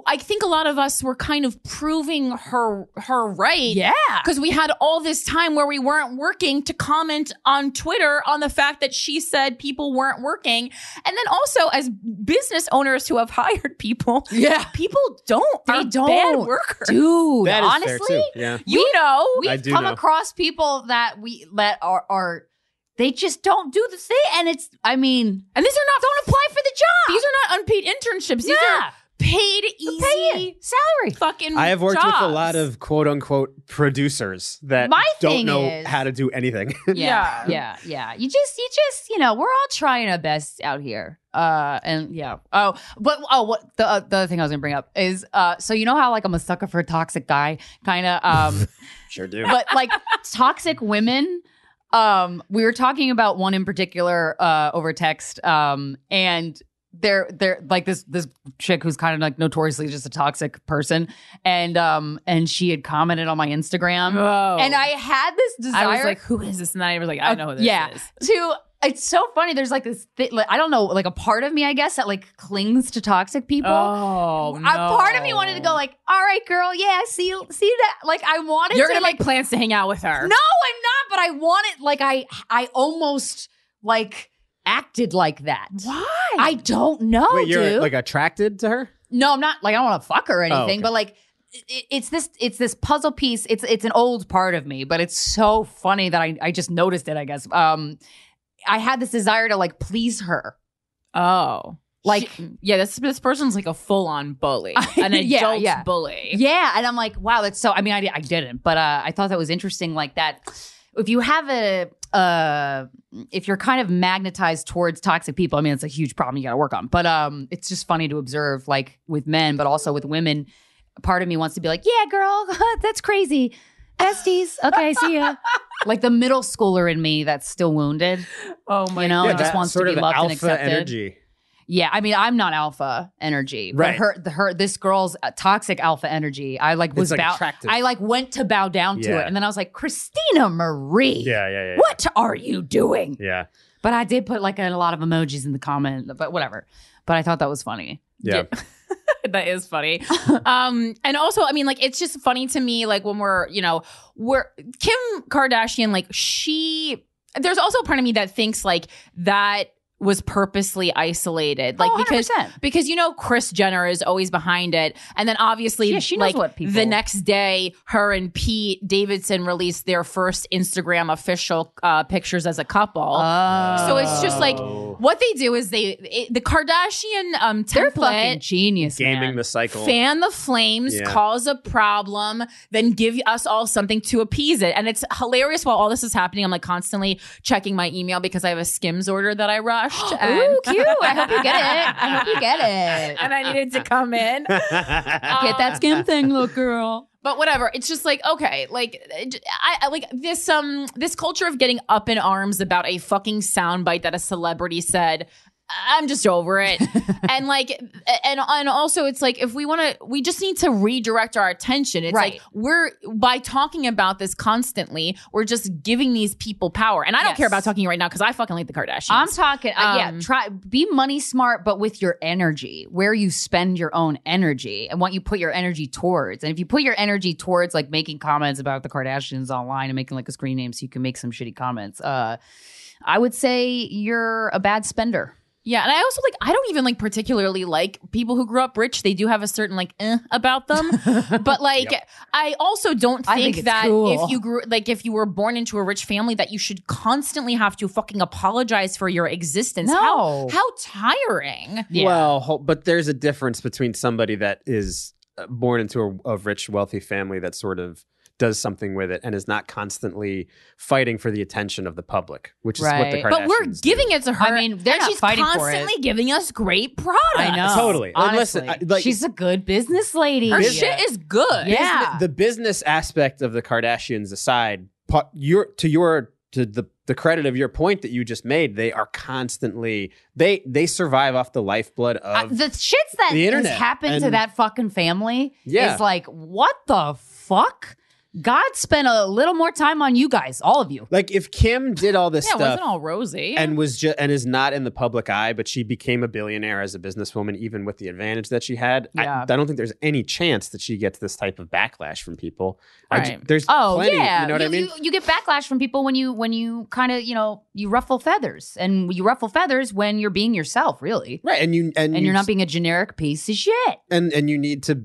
I think a lot of us were kind of proving her her right. Yeah. Because we had all this time where we weren't working to comment on Twitter on the fact that she said people weren't working. And then also as business owners who have hired people, Yeah. people don't They don't. bad workers. Dude, That is fair, honestly, too. Yeah. You know. we've come know. across people that we let are are they just don't do the thing and it's I mean And these are not don't apply for the job. these are not unpaid internships. These Yeah. are paid easy Pay you salary. fucking I have worked with a lot of quote unquote producers that My don't know is- how to do anything. Yeah. yeah, yeah. You just, you just, you know, we're all trying our best out here. Uh, and yeah. Oh, but oh, what the uh, the other thing I was gonna bring up is, uh, so you know how like I'm a sucker for a toxic guy, kind of. Um, sure do. but like toxic women. Um, we were talking about one in particular uh, over text, um, and they're they're like this this chick who's kind of like notoriously just a toxic person, and um, and she had commented on my Instagram, Oh. and I had this desire. I was like, who is this? And then I was like, I know who this yeah. is. To it's so funny. There's like this, thi- like, I don't know, like a part of me, I guess, that like clings to toxic people. Oh, A part of me wanted to go like, all right, girl, yeah, see see that. Like I wanted You're to gonna like make plans to hang out with her. no, I'm not. But I wanted like I I almost like acted like that. Why? I don't know, Wait, you're dude. like attracted to her? no, I'm not. Like I don't want to fuck her or anything. okay. But like. It, it's this it's this puzzle piece it's it's an old part of me but it's so funny that I, I just noticed it i guess um i had this desire to like please her Oh. Like- She- yeah, this this person's like a full on bully, an Yeah, adult yeah. bully. Yeah, and I'm like, wow, that's so. I mean, I, I didn't, but uh, I thought that was interesting. Like that, if you have a, uh, if you're kind of magnetized towards toxic people, I mean, it's a huge problem you got to work on. But um, it's just funny to observe, like with men, but also with women. Part of me wants to be like, yeah, girl, that's crazy. Besties, okay, see ya. like the middle schooler in me that's still wounded. Oh my You know, yeah, it just that wants to be of loved and alpha accepted. energy. Yeah, I mean, I'm not alpha energy, but Right. her, the, her, this girl's uh, toxic alpha energy. I like was like, bow. attractive. I like went to bow down to Yeah. it, and then I was like, Krystyna Marie, Yeah, yeah, yeah. what are you doing? Yeah. But I did put like a, lot of emojis in the comment, but whatever. But I thought that was funny. Yeah. that is funny. um, and also, I mean, like, it's just funny to me, like, when we're, you know, we're Kim Kardashian, like, she, there's also a part of me that thinks, like, that was purposely isolated. Like, Oh, because, 100%. because, you know, Kris Jenner is always behind it. And then obviously, Yeah, she knows like, what people- the next day, her and Pete Davidson released their first Instagram official uh, pictures as a couple. So it's just like, what they do is they, it, the Kardashian um, They're template fucking genius, Gaming man. the cycle. fan the flames, Yeah. cause a problem, then give us all something to appease it. And it's hilarious while all this is happening. I'm like constantly checking my email because I have a Skims order that I rushed. and- Ooh, cute! I hope you get it. I hope you get it. and I needed to come in. Get that skim thing, look, girl. But whatever. It's just like okay, like I, I like this um this culture of getting up in arms about a fucking soundbite that a celebrity said. I'm just over it. and like and and also it's like if we want to we just need to redirect our attention. It's Right. like we're by talking about this constantly, we're just giving these people power. And I don't Yes. care about talking right now cuz I fucking like the Kardashians. I'm talking, uh, yeah, Um, try be money smart, but with your energy, where you spend your own energy and what you put your energy towards. And if you put your energy towards like making comments about the Kardashians online and making like a screen name so you can make some shitty comments, uh, I would say you're a bad spender. Yeah, and I also like I don't even like particularly like people who grew up rich. They do have a certain like eh about them. but like I also don't think, think that cool. if you grew like if you were born into a rich family that you should constantly have to fucking apologize for your existence. No. How how tiring. Well, but there's a difference between somebody that is uh, born into a, a rich, wealthy family that sort of does something with it and is not constantly fighting for the attention of the public, which is what the Right. Kardashians But we're do. giving it to her. I mean, they're she's fighting for it. constantly giving us great products. I know. Totally. Honestly, listen, I- like- she's a good business lady. Her shit is good. Yeah. the business aspect of the Kardashians aside, your to your to the the credit of your point that you just made, they are constantly they they survive off the lifeblood I- of the shits that the has internet. happened to that fucking family Yeah. is like, what the fuck? God spent a little more time on you guys, all of you. like if Kim did all this Yeah, it stuff wasn't all rosy. and was just and is not in the public eye, but she became a billionaire as a businesswoman, even with the advantage that she had. I- Yeah. I, don't think there's any chance that she gets this type of backlash from people. I ju- Right. there's Oh plenty, yeah, you know what I mean? You, you get backlash from people when you when you kind of you know you ruffle feathers, and you ruffle feathers when you're being yourself, really, right, and you and, and you you're not being a generic piece of shit. and and you need to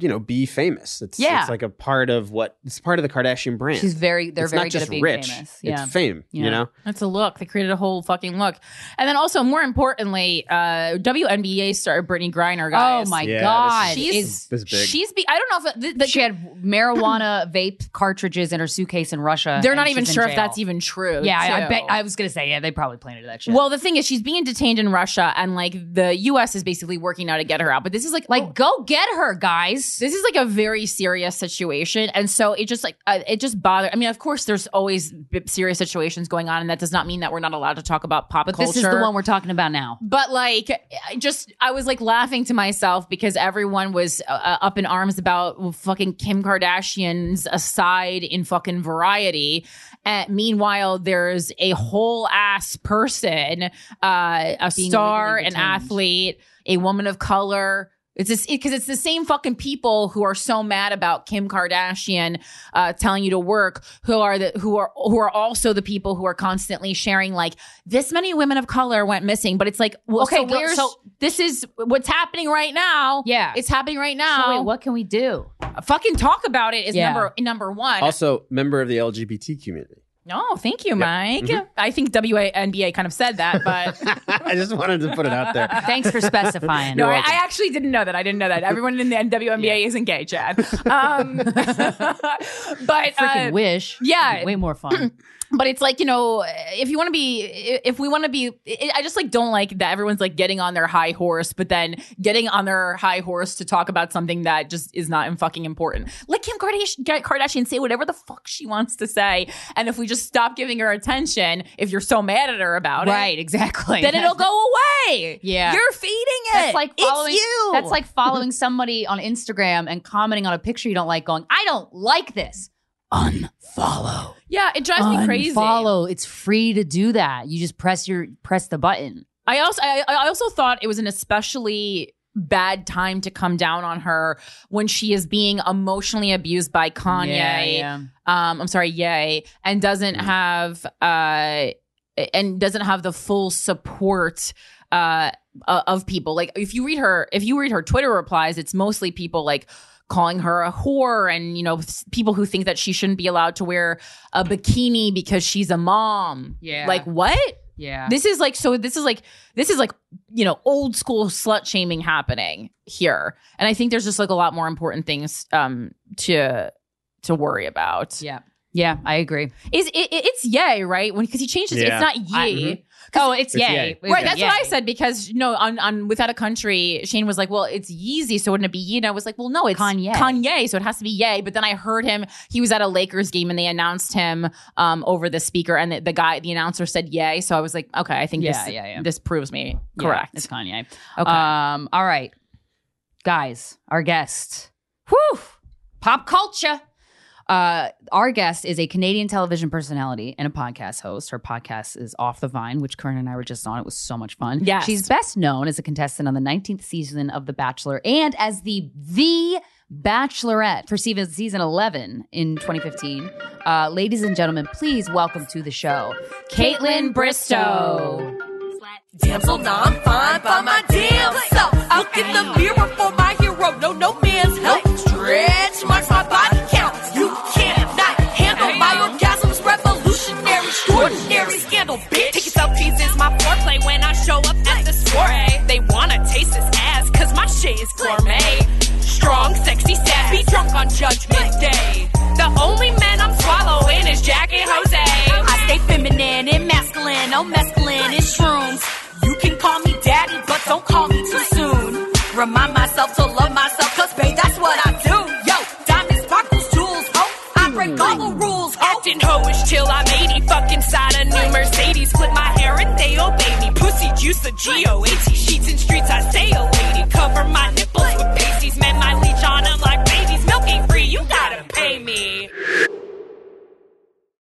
you know be famous. It's Yeah. it's like a part of what it's part of the Kardashian brand. She's very they're it's very not good just at being rich. famous. Yeah. It's fame. Yeah. You know. That's a look. They created a whole fucking look. And then also, more importantly, uh, WNBA star Brittney Griner, guys. Oh my Yeah, god, this She's- is This is big. She's be. I don't know if the, the, she had marijuana vape cartridges in her suitcase in Russia. they're not even she's in sure if that's even true. Yeah, I, I bet I was gonna say yeah. They probably planted that shit. Well, the thing is, she's being detained in Russia, and like the U.S. is basically working now to get her out. But this is like, like go get her, guys. This is like a very serious situation, and so it just like uh, it just bothered. I mean, of course, there's always b- serious situations going on, and that does not mean that we're not allowed to talk about pop But culture. this is the one we're talking about now. But like, I just I was like laughing to myself because everyone was uh, uh, up in arms about fucking Kim Kardashian's aside in fucking Variety. And meanwhile, there's a whole ass person, uh, a Being star, an athlete, a woman of color. It's just because it's the same fucking people who are so mad about Kim Kardashian uh, telling you to work, who are the who are who are also the people who are constantly sharing like this many women of color went missing. But it's like, well, Okay, okay, go- where's so- this is what's happening right now. Yeah. it's happening right So now. wait, what can we do? Fucking talk about it is Yeah. number number one. Also, member of the LGBT community. No, thank you, Mike. I think WNBA kind of said that, but I just wanted to put it out there. Thanks for specifying. No, I, I actually didn't know that. I didn't know that. Everyone in the WNBA isn't gay, Chad. Um, but freaking uh, wish. yeah. Way more fun. but it's like you know, if you want to be, if we want to be, I just like don't like that everyone's like getting on their high horse, but then getting on their high horse to talk about something that just is not fucking important. Let Kim Kardashian, Kardashian say whatever the fuck she wants to say, and if we just stop giving her attention, if you're so mad at her about it, right, exactly. then it'll go away. Yeah. you're feeding it. That's like following. It's you. That's like following somebody on Instagram and commenting on a picture you don't like, going, "I don't like this." Unfollow. yeah, it drives me crazy. Unfollow. It's free to do that. You just press your press the button. I also I, I also thought it was an especially bad time to come down on her when she is being emotionally abused by Kanye. Um, I'm sorry, Yay, and doesn't have uh and doesn't have the full support uh uh, of people. Like if you read her if you read her Twitter replies, it's mostly people like calling her a whore and you know people who think that she shouldn't be allowed to wear a bikini because she's a mom. Yeah. Like what? Yeah. This is like so this is like this is like you know old school slut shaming happening here. And I think there's just like a lot more important things um to to worry about. yeah. Yeah, I agree. Is it, it it's yay, right? When because he changed it, Yeah. it's not I- ye. Oh, it's, It's yay. yay. It's Right, that's what I said because no, on, on without a country, Shane was like, "Well, it's Yeezy, so wouldn't it be Yee?" And I was like, "Well, no, it's Kanye. Kanye, so it has to be Yay." But then I heard him; he was at a Lakers game, and they announced him um, over the speaker, and the, the guy, the announcer, said Yay. So I was like, "Okay, I think Yeah, this, yeah, yeah. this proves me Yeah, correct." it's Kanye. Okay. Um, all right. Guys, our guest. Whew. Pop culture. Uh, our guest is a Canadian television personality and a podcast host. Her podcast is Off the Vine, which Corinne and I were just on. It was so much fun. Yeah, She's best known as a contestant on the 19th season of The Bachelor and as the the Bachelorette for season season 11 in 2015. Uh, ladies and gentlemen, please welcome to the show, Kaitlyn Bristowe. Damsel, now I'm fine by my damn self. Look in the mirror for my No, no man's help. Stretch marks my body count. You cannot handle my orgasms. Revolutionary, extraordinary scandal, bitch. Taking selfies pieces, my foreplay when I show up at the soiree. They wanna taste this ass, cause my shit is gourmet. Strong, sexy, sassy, drunk on judgment day. The only man I'm swallowing is Jack and Jose. I stay feminine and masculine. No mescaline and shrooms. You can call me Remind myself to love myself, cause babe, that's what I do. Yo, diamonds, sparkles, jewels, ho. I break hmm. all the rules, ho. Acting hoish till I'm 80. Fuck inside a new Mercedes. Flip my hair and they obey me. Pussy juice a G-O-A-T. Sheets and streets, I stay a lady. Cover my nipples with pasties. Men my leech on them like babies. Milk ain't free, you gotta pay me.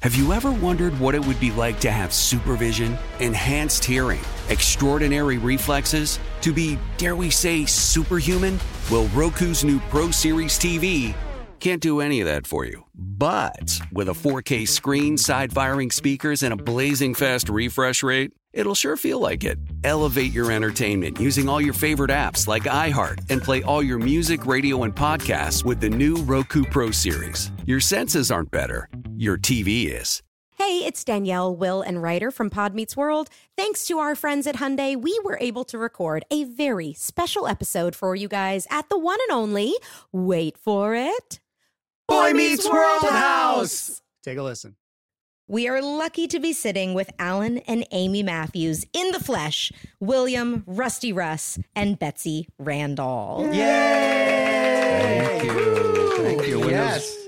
Have you ever wondered what it would be like to have supervision, enhanced hearing, extraordinary reflexes, to be, dare we say, superhuman? Well, Roku's new Pro Series TV can't do any of that for you. But with a 4K screen, side firing speakers, and a blazing fast refresh rate, it'll sure feel like it. Elevate your entertainment using all your favorite apps like iHeart and play all your music, radio, and podcasts with the new Roku Pro Series. Your senses aren't better, your TV is. Hey, it's Danielle, Will, and Ryder from Pod Meets World. Thanks to our friends at Hyundai, we were able to record a very special episode for you guys at the one and only, wait for it, Boy Meets World House. Take a listen. We are lucky to be sitting with Alan and Amy Matthews in the flesh, William, Rusty Russ, and Betsy Randall. Yay! Thank you. Thank you. When, Yes.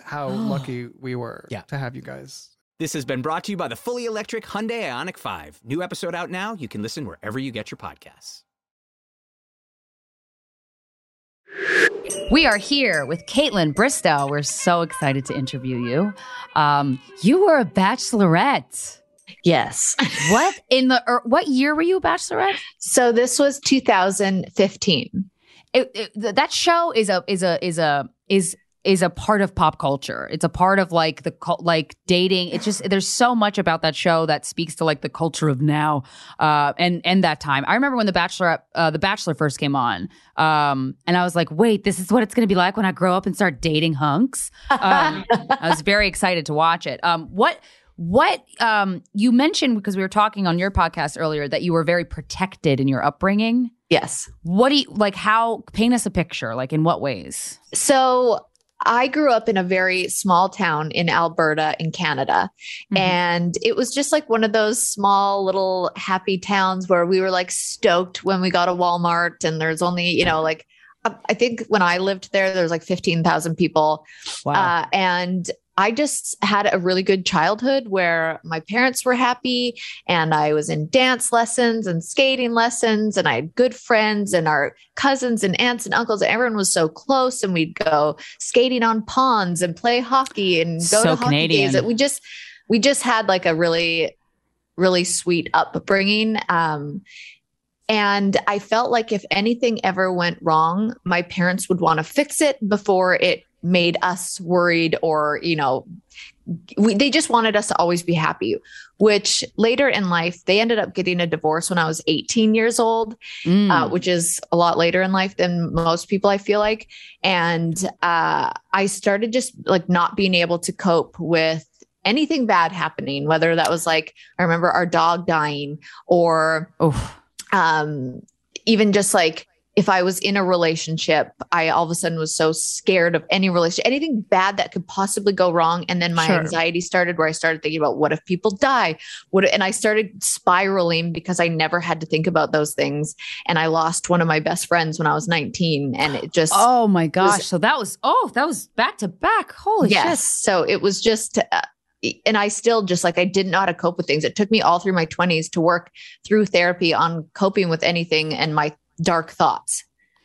how lucky we were Yeah. to have you guys. This has been brought to you by the fully electric Hyundai Ioniq 5. New episode out now. You can listen wherever you get your podcasts. We are here with Kaitlyn Bristowe. We're so excited to interview you. Um, you were a bachelorette. Yes. What in the er, what year were you a bachelorette? So this was 2015. It, it, that show is a is a is a is is a part of pop culture. It's a part of like the like dating. It's just there's so much about that show that speaks to like the culture of now uh, and and that time. I remember when the Bachelor uh, the Bachelor first came on, um, and I was like, wait, this is what it's going to be like when I grow up and start dating hunks. Um, I was very excited to watch it. Um, what what um, you mentioned because we were talking on your podcast earlier that you were very protected in your upbringing. Yes. What do you like? How paint us a picture? Like in what ways? So I grew up in a very small town in Alberta in Canada. And it was just like one of those small little happy towns where we were like stoked when we got a Walmart and there's only, you know, like I- I think when I lived there, there was like 15,000 people. Wow. Uh, and I just had a really good childhood where my parents were happy and I was in dance lessons and skating lessons and I had good friends and our cousins and aunts and uncles. Everyone was so close and we'd go skating on ponds and play hockey and go So to hockey Canadian. games. We just we just had like a really really sweet upbringing. Um, and I felt like if anything ever went wrong, my parents would want to fix it before it made us worried or, you know, we, they just wanted us to always be happy, which later in life, they ended up getting a divorce when I was 18 years old, uh, which is a lot later in life than most people, I feel like. And uh, I started just like not being able to cope with anything bad happening, whether that was like, I remember our dog dying or um, even just like if I was in a relationship, I all of a sudden was so scared of any relationship, anything bad that could possibly go wrong. And then my Sure. anxiety started where I started thinking about what if people die? What and I started spiraling because I never had to think about those things. And I lost one of my best friends when I was 19. And it just Oh my gosh. was- so that was oh, that was back to back. Holy yes. shit. So it was just, uh, and I still just like, I didn't know how to cope with things. It took me all through my 20s to work through therapy on coping with anything and my dark thoughts.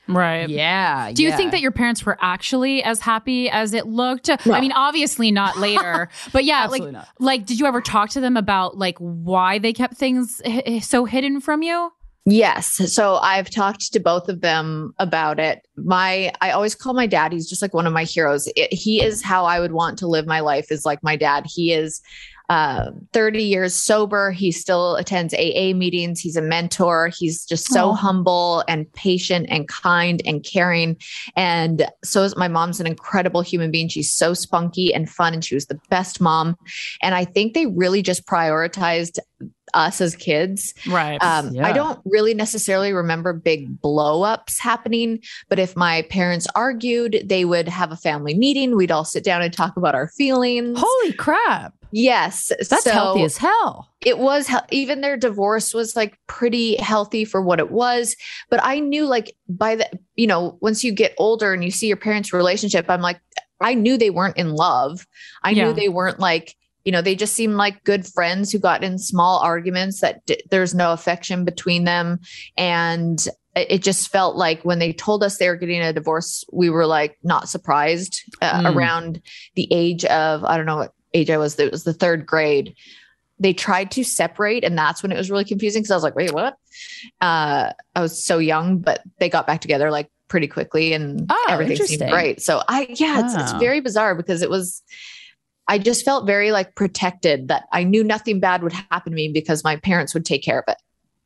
Right. Yeah. Do you yeah. think that your parents were actually as happy as it looked? I mean, obviously not later, but yeah, like, not. like, did you ever talk to them about like why they kept things h- so hidden from you? Yes. So I've talked to both of them about it. My, I always call my dad, he's just like one of my heroes. It, he is how I would want to live my life, is like my dad. He is uh, 30 years sober. He still attends AA meetings. He's a mentor. He's just so humble and patient and kind and caring. And so is my mom's an incredible human being. She's so spunky and fun, and she was the best mom. And I think they really just prioritized us as kids. Right. Um, Yeah. I don't really necessarily remember big blow ups happening, but if my parents argued, they would have a family meeting. We'd all sit down and talk about our feelings. Holy crap. Yes. That's so healthy as hell. It was, even their divorce was like pretty healthy for what it was. But I knew, like, by the, you know, once you get older and you see your parents' relationship, I'm like, I knew they weren't in love. I Yeah. knew they weren't like, you know, they just seemed like good friends who got in small arguments that d- there's no affection between them. And it just felt like when they told us they were getting a divorce, we were like not surprised uh, Mm. around the age of, I don't know what age I was, it was the third grade. They tried to separate, and that's when it was really confusing because I was like, wait, what? Uh, I was so young, but they got back together like pretty quickly and Oh, everything seemed great. So I, yeah, it's, it's very bizarre because it was, I just felt very like protected that I knew nothing bad would happen to me because my parents would take care of it.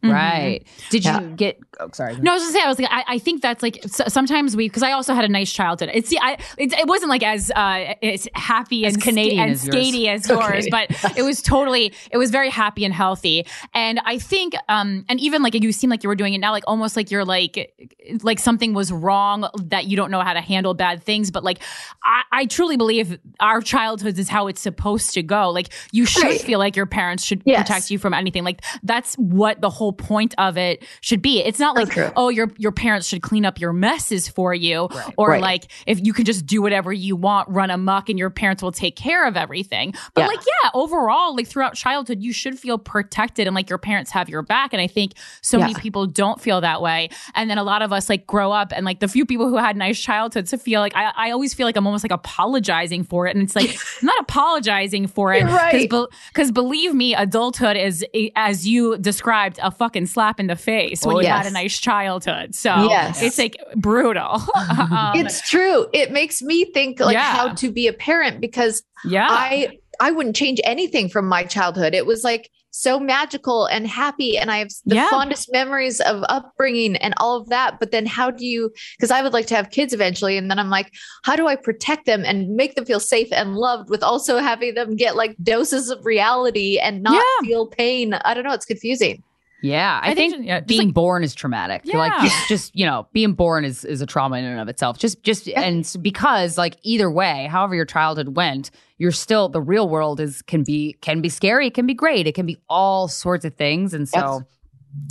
Right. Did you get oh sorry. No, I was gonna say I was like I, I think that's like s- sometimes we because I also had a nice childhood. It's see, I it, it wasn't like as uh as happy As and Canadian and as yours. as yours, Okay. but it was totally it was very happy and healthy. And I think um and even like you seem like you were doing it now like almost like you're like like something was wrong that you don't know how to handle bad things. But like I, I truly believe our childhoods is how it's supposed to go. Like you should Right. feel like your parents should Yes. protect you from anything. Like that's what the whole point of it should be. It's not like true. oh your your parents should clean up your messes for you or Right. like if you can just do whatever you want, run amok and your parents will take care of everything. But Yeah. like yeah, overall like throughout childhood you should feel protected and like your parents have your back and I think so many people don't feel that way. And then a lot of us like grow up and like the few people who had nice childhoods to feel like I, I always feel like I'm almost like apologizing for it and it's like I'm not apologizing for it You're right. because believe me, adulthood is, eh, as you described, a fucking slap in the face when Oh, you yes. had a nice childhood. So Yes. it's like brutal. Um, it's true. It makes me think like Yeah. how to be a parent because Yeah. I I wouldn't change anything from my childhood. It was like so magical and happy and I have the Yeah. fondest memories of upbringing and all of that. But then how do you because I would like to have kids eventually and then I'm like how do I protect them and make them feel safe and loved with also having them get like doses of reality and not Yeah. feel pain. I don't know, it's confusing. Yeah, I, I think think, yeah, being like- born is traumatic. Feel Like just, just you know, being born is is a trauma in and of itself. Just just and because like either way, however your childhood went, you're still the real world is can be can be scary, it can be great, it can be all sorts of things. And so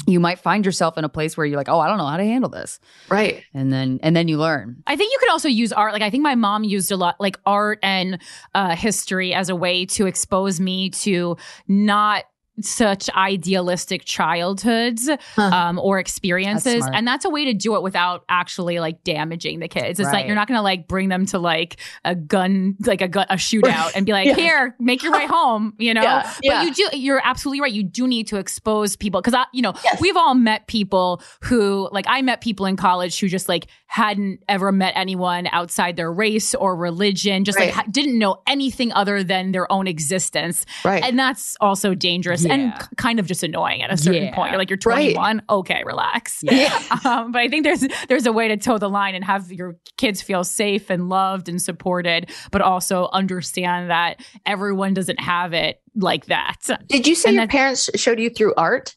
you might find yourself in a place where you're like, oh, I don't know how to handle this. Right. And then and then you learn. I think you could also use art. Like I think my mom used a lot, like art and uh, history, as a way to expose me to not such idealistic childhoods um, or experiences and that's a way to do it without actually like damaging the kids. It's like you're not gonna like bring them to like a gun like a gun a shootout and be like Yeah. here make your way home you know? Yeah, but yeah. you do you're absolutely right. You do need to expose people because i you know we've all met people who like i met people in college who just like hadn't ever met anyone outside their race or religion just like Right. ha- didn't know anything other than their own existence Right. and that's also dangerous and Yeah. k- kind of just annoying at a certain Yeah. point you're like you're Right. 21 okay relax Yeah. um, but i think there's there's a way to toe the line and have your kids feel safe and loved and supported but also understand that everyone doesn't have it like that Did you say And your that- parents showed you through art?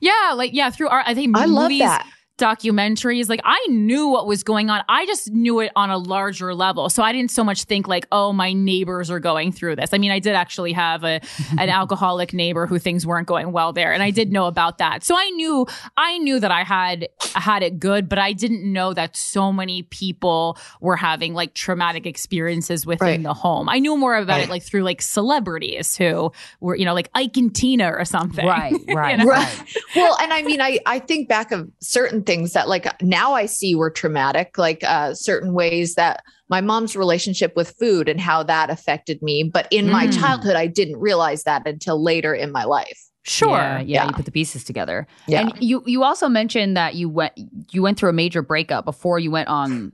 yeah, like yeah, through art. I think I love movies, that. Documentaries. Like I knew what was going on. I just knew it on a larger level. So I didn't so much think like, oh, my neighbors are going through this. I mean, I did actually have a an alcoholic neighbor who things weren't going well there, and I did know about that. So I knew I knew that I had had it good, but I didn't know that so many people were having like traumatic experiences within Right. the home. I knew more about Right. it like through like celebrities who were, you know, like Ike and Tina or something. Right, You right, know? Right. well, and I mean, I I think back of certain things that like now I see were traumatic, like uh, certain ways that my mom's relationship with food and how that affected me. But in my Mm. childhood, I didn't realize that until later in my life. Sure. Yeah, yeah, Yeah. you put the pieces together. Yeah. And you you also mentioned that you went you went through a major breakup before you went on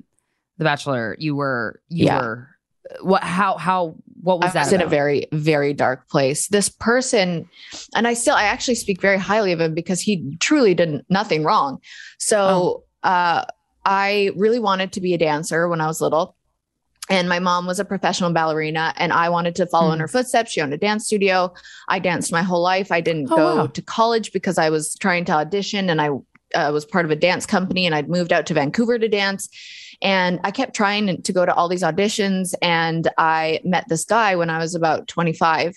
The Bachelor. You were you Yeah. were what how how what was I that was in a very, very dark place. This person, and I still, I actually speak very highly of him because he truly did nothing wrong. So, uh, I really wanted to be a dancer when I was little. And my mom was a professional ballerina, and I wanted to follow in her footsteps. She owned a dance studio. I danced my whole life. I didn't Oh, go wow. to college because I was trying to audition, and I uh, was part of a dance company, and I'd moved out to Vancouver to dance. And I kept trying to go to all these auditions. And I met this guy when I was about 25,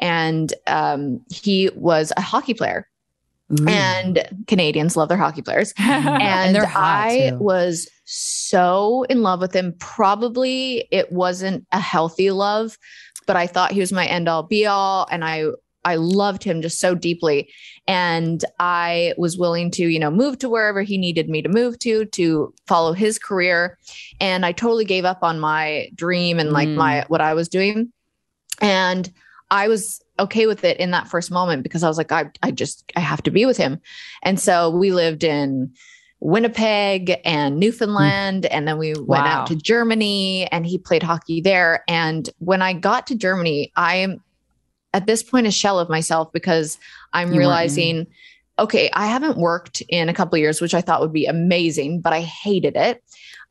and um, he was a hockey player. And Canadians love their hockey players. And, they're I too. was so in love with him. Probably it wasn't a healthy love, but I thought he was my end all be all. And I I loved him just so deeply. And I was willing to, you know, move to wherever he needed me to move to to follow his career. And I totally gave up on my dream and like Mm. my what I was doing. And I was okay with it in that first moment because I was like, I, I just, I have to be with him. And so we lived in Winnipeg and Newfoundland. And then we went Wow. out to Germany and he played hockey there. And when I got to Germany, I am at this point a shell of myself because I'm You realizing, okay, I haven't worked in a couple of years, which I thought would be amazing, but I hated it.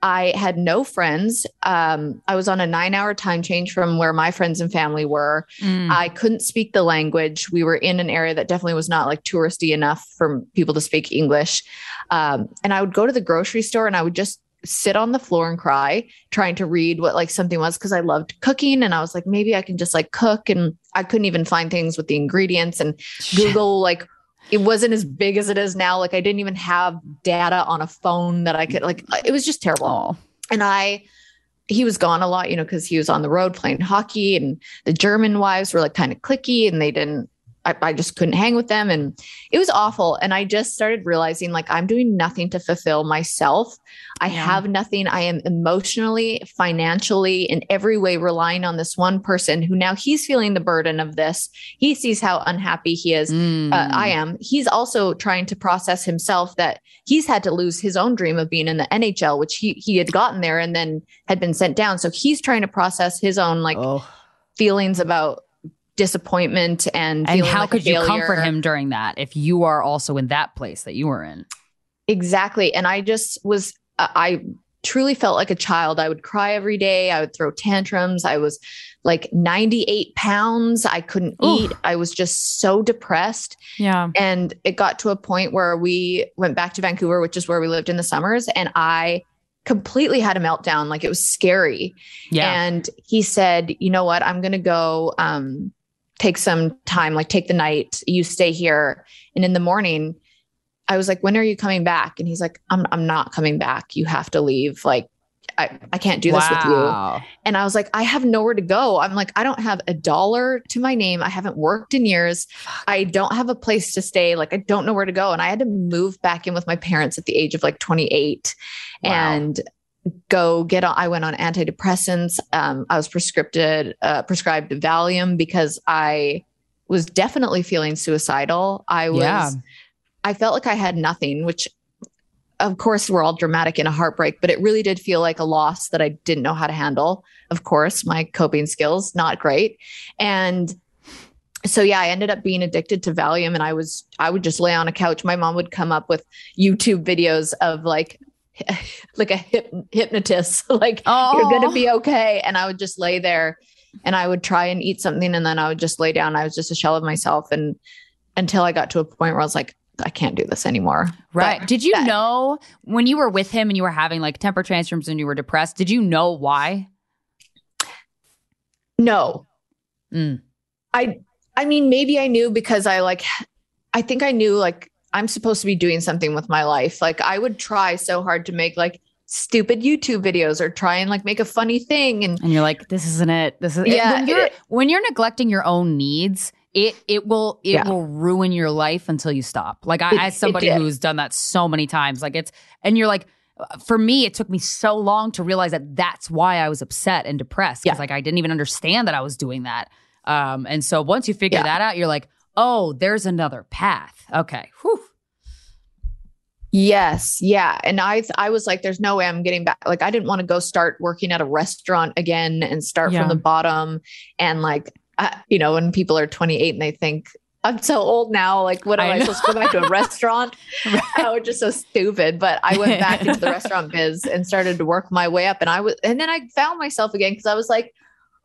I had no friends. Um, I was on a nine hour time change from where my friends and family were. Mm. I couldn't speak the language. We were in an area that definitely was not like touristy enough for people to speak English. Um, and I would go to the grocery store and I would just sit on the floor and cry, trying to read what like something was because I loved cooking. And I was like, maybe I can just like cook. And I couldn't even find things with the ingredients and Google like it wasn't as big as it is now. Like I didn't even have data on a phone that I could like uh, it was just terrible. And I he was gone a lot, you know, because he was on the road playing hockey and the German wives were like kind of clicky and they didn't I, I just couldn't hang with them and it was awful. And I just started realizing like I'm doing nothing to fulfill myself. I Yeah. have nothing. I am emotionally, financially, in every way relying on this one person who now he's feeling the burden of this. He sees how unhappy he is. Mm. Uh, I am. He's also trying to process himself that he's had to lose his own dream of being in the NHL, which he he had gotten there and then had been sent down. So he's trying to process his own like Oh. feelings about disappointment and And how like could you comfort him during that if you are also in that place that you were in? Exactly. And I just was, uh, I truly felt like a child. I would cry every day. I would throw tantrums. I was like 98 pounds. I couldn't Oof. eat. I was just so depressed. Yeah. And it got to a point where we went back to Vancouver, which is where we lived in the summers. And I completely had a meltdown. Like it was scary. Yeah. And he said, you know what? I'm going to go um, take some time, like take the night. You stay here. And in the morning, I was like, when are you coming back? And he's like, I'm, I'm not coming back. You have to leave. Like, I, I can't do this with you. And I was like, I have nowhere to go. I'm like, I don't have a dollar to my name. I haven't worked in years. I don't have a place to stay. Like, I don't know where to go. And I had to move back in with my parents at the age of like 28 and go get on. I went on antidepressants. Um, I was prescribed, uh, prescribed Valium because I was definitely feeling suicidal. I was, Yeah. I felt like I had nothing, which of course we're all dramatic in a heartbreak, but it really did feel like a loss that I didn't know how to handle. Of course, my coping skills not great. And so yeah, I ended up being addicted to Valium and I was I would just lay on a couch. My mom would come up with YouTube videos of like like a hyp- hypnotist like you're going to Oh. be okay and I would just lay there and I would try and eat something and then I would just lay down. I was just a shell of myself and until I got to a point where I was like I can't do this anymore. Right. But did you know when you were with him and you were having like temper tantrums and you were depressed, did you know why? No. Mm. I I mean maybe I knew because I like I think I knew like I'm supposed to be doing something with my life. Like I would try so hard to make like stupid YouTube videos or try and like make a funny thing and And you're like, this isn't it. This is Yeah, When you're, it- when you're neglecting your own needs, it it will it Yeah. will ruin your life until you stop. Like I, it as somebody who's done that so many times, like it's and you're like. For me, it took me so long to realize that that's why I was upset and depressed because, Yeah. like, I didn't even understand that I was doing that. Um, and so once you figure Yeah. that out, you're like, oh, there's another path. Okay, Whew. Yes, yeah. And I I was like there's no way I'm getting back. Like I didn't want to go start working at a restaurant again and start Yeah. from the bottom and like uh, you know when people are 28 and they think I'm so old now. Like, what am I I, supposed to go back to a restaurant? I was just so stupid. But I went back into the restaurant biz and started to work my way up. And I was, and then I found myself again because I was like,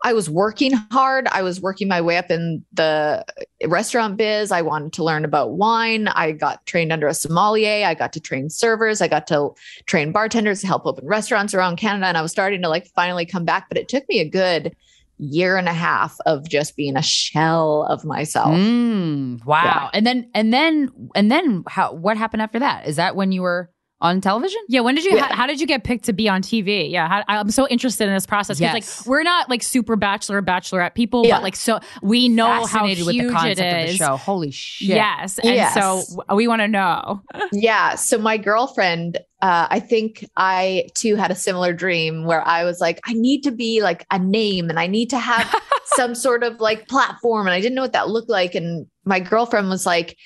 I was working hard. I was working my way up in the restaurant biz. I wanted to learn about wine. I got trained under a sommelier. I got to train servers. I got to train bartenders to help open restaurants around Canada. And I was starting to like finally come back, but it took me a good year and a half of just being a shell of myself. Mm, wow. Yeah. And then and then and then how what happened after that? Is that when you were on television? Yeah, when did you? Yeah. How, how did you get picked to be on TV? Yeah, how, I'm so interested in this process because Yes. like we're not like super bachelor bachelorette people, Yeah. but like so we know how Fascinated huge with the concept it of the show. Holy shit. Yes, and Yes. so we want to know. Yeah. So my girlfriend, uh, I think I too had a similar dream where I was like, I need to be like a name and I need to have some sort of like platform. And I didn't know what that looked like. And my girlfriend was like,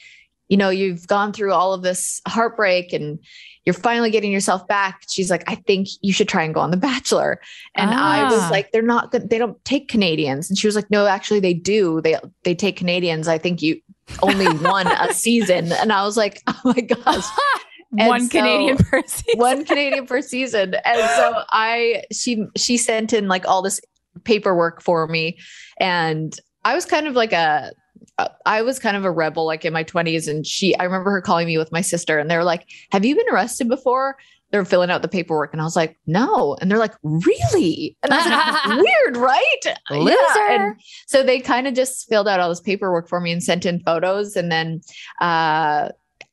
you know, you've gone through all of this heartbreak and you're finally getting yourself back. She's like, I think you should try and go on The Bachelor. And I was Ah. like, they're not good. They don't take Canadians. And she was like, no, actually they do. They, they take Canadians. I think you only won a season. And I was like, oh my gosh. And One so- Canadian person. one Canadian per season. And so I she she sent in like all this paperwork for me and I was kind of like a I was kind of a rebel like in my 20s and she I remember her calling me with my sister and they were like, "Have you been arrested before?" They're filling out the paperwork and I was like, "No." And they're like, "Really?" And I was like, "Weird, right?" Loser. And so they kind of just filled out all this paperwork for me and sent in photos and then uh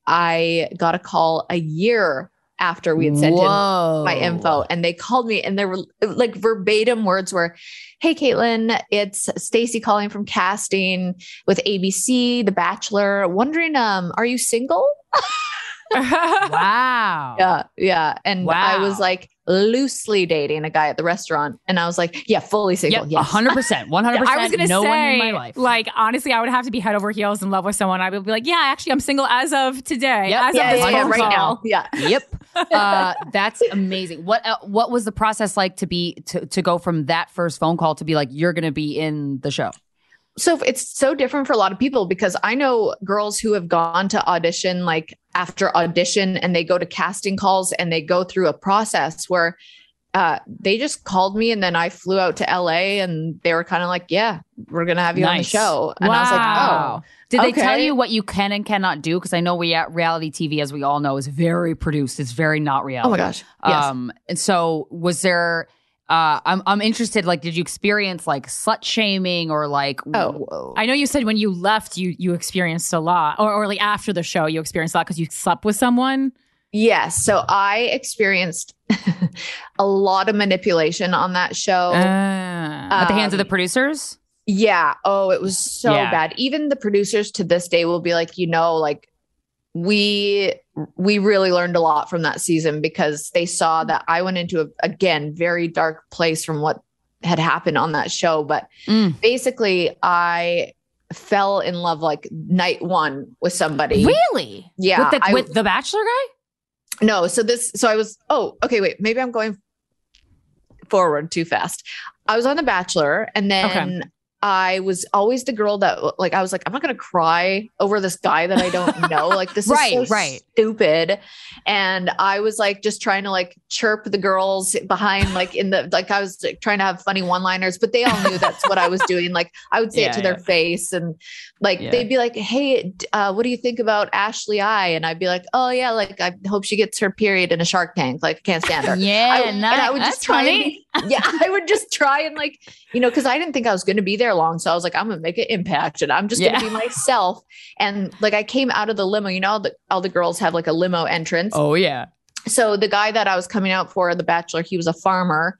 I got a call a year after we had sent in my info and they called me and they were like verbatim words were hey kaitlyn it's stacy calling from casting with abc the bachelor wondering um are you single Wow. yeah yeah and i was like loosely dating a guy at the restaurant and i was like yeah fully single Yep, yes. 100%. 100%. I was gonna no say, one in my life. like honestly, I would have to be head over heels in love with someone. I would be like, yeah, actually, I'm single as of today. Yep. As yeah, of this yeah, yeah, right call. now yeah yep. Uh, that's amazing. What uh, what was the process like to be to, to go from that first phone call to be like you're going to be in the show? so it's so different for a lot of people because I know girls who have gone to audition like after audition and they go to casting calls and they go through a process where uh, they just called me and then I flew out to LA and they were kind of like, yeah, we're going to have you on the show. And I was like, Wow. oh, Did they tell you what you can and cannot do? Because I know we at reality TV, as we all know, is very produced. It's very not reality. oh my gosh. Yes. Um, and so was there uh, I'm I'm interested. Like, did you experience like slut shaming or like? Oh, I know you said when you left, you you experienced a lot, or or like after the show, you experienced a lot because you slept with someone. Yes. So I experienced a lot of manipulation on that show. At the hands of the Um, producers? Yeah. Oh, it was so Yeah. bad. Even the producers to this day will be like, you know, like we we really learned a lot from that season because they saw that I went into a again very dark place from what had happened on that show. But Mm. basically, I fell in love like night one with somebody. Really? Yeah. With the, I- with the Bachelor guy? no, so this, so I was, oh, okay, wait, maybe I'm going forward too fast. I was on The Bachelor and then Okay. I was always the girl that, like, I was like, I'm not going to cry over this guy that I don't know. Like, this Right, is so right. stupid. And I was like, just trying to like chirp the girls behind, like, in the, like, I was like, trying to have funny one liners, but they all knew that's what I was doing. Like, I would say Yeah, it to yeah. their face and like, Yeah. they'd be like, Hey, uh, what do you think about Ashley I? And I'd be like, Oh yeah, like I hope she gets her period in a shark tank. Like I can't stand her. Yeah, I, and I would nice. just try That's be, yeah, I would just try and like, you know, because I didn't think I was gonna be there long. So I was like, I'm gonna make an impact and I'm just Yeah. gonna be myself. And like I came out of the limo, you know, the, all the girls have like a limo entrance Oh yeah. so the guy that I was coming out for the Bachelor, he was a farmer,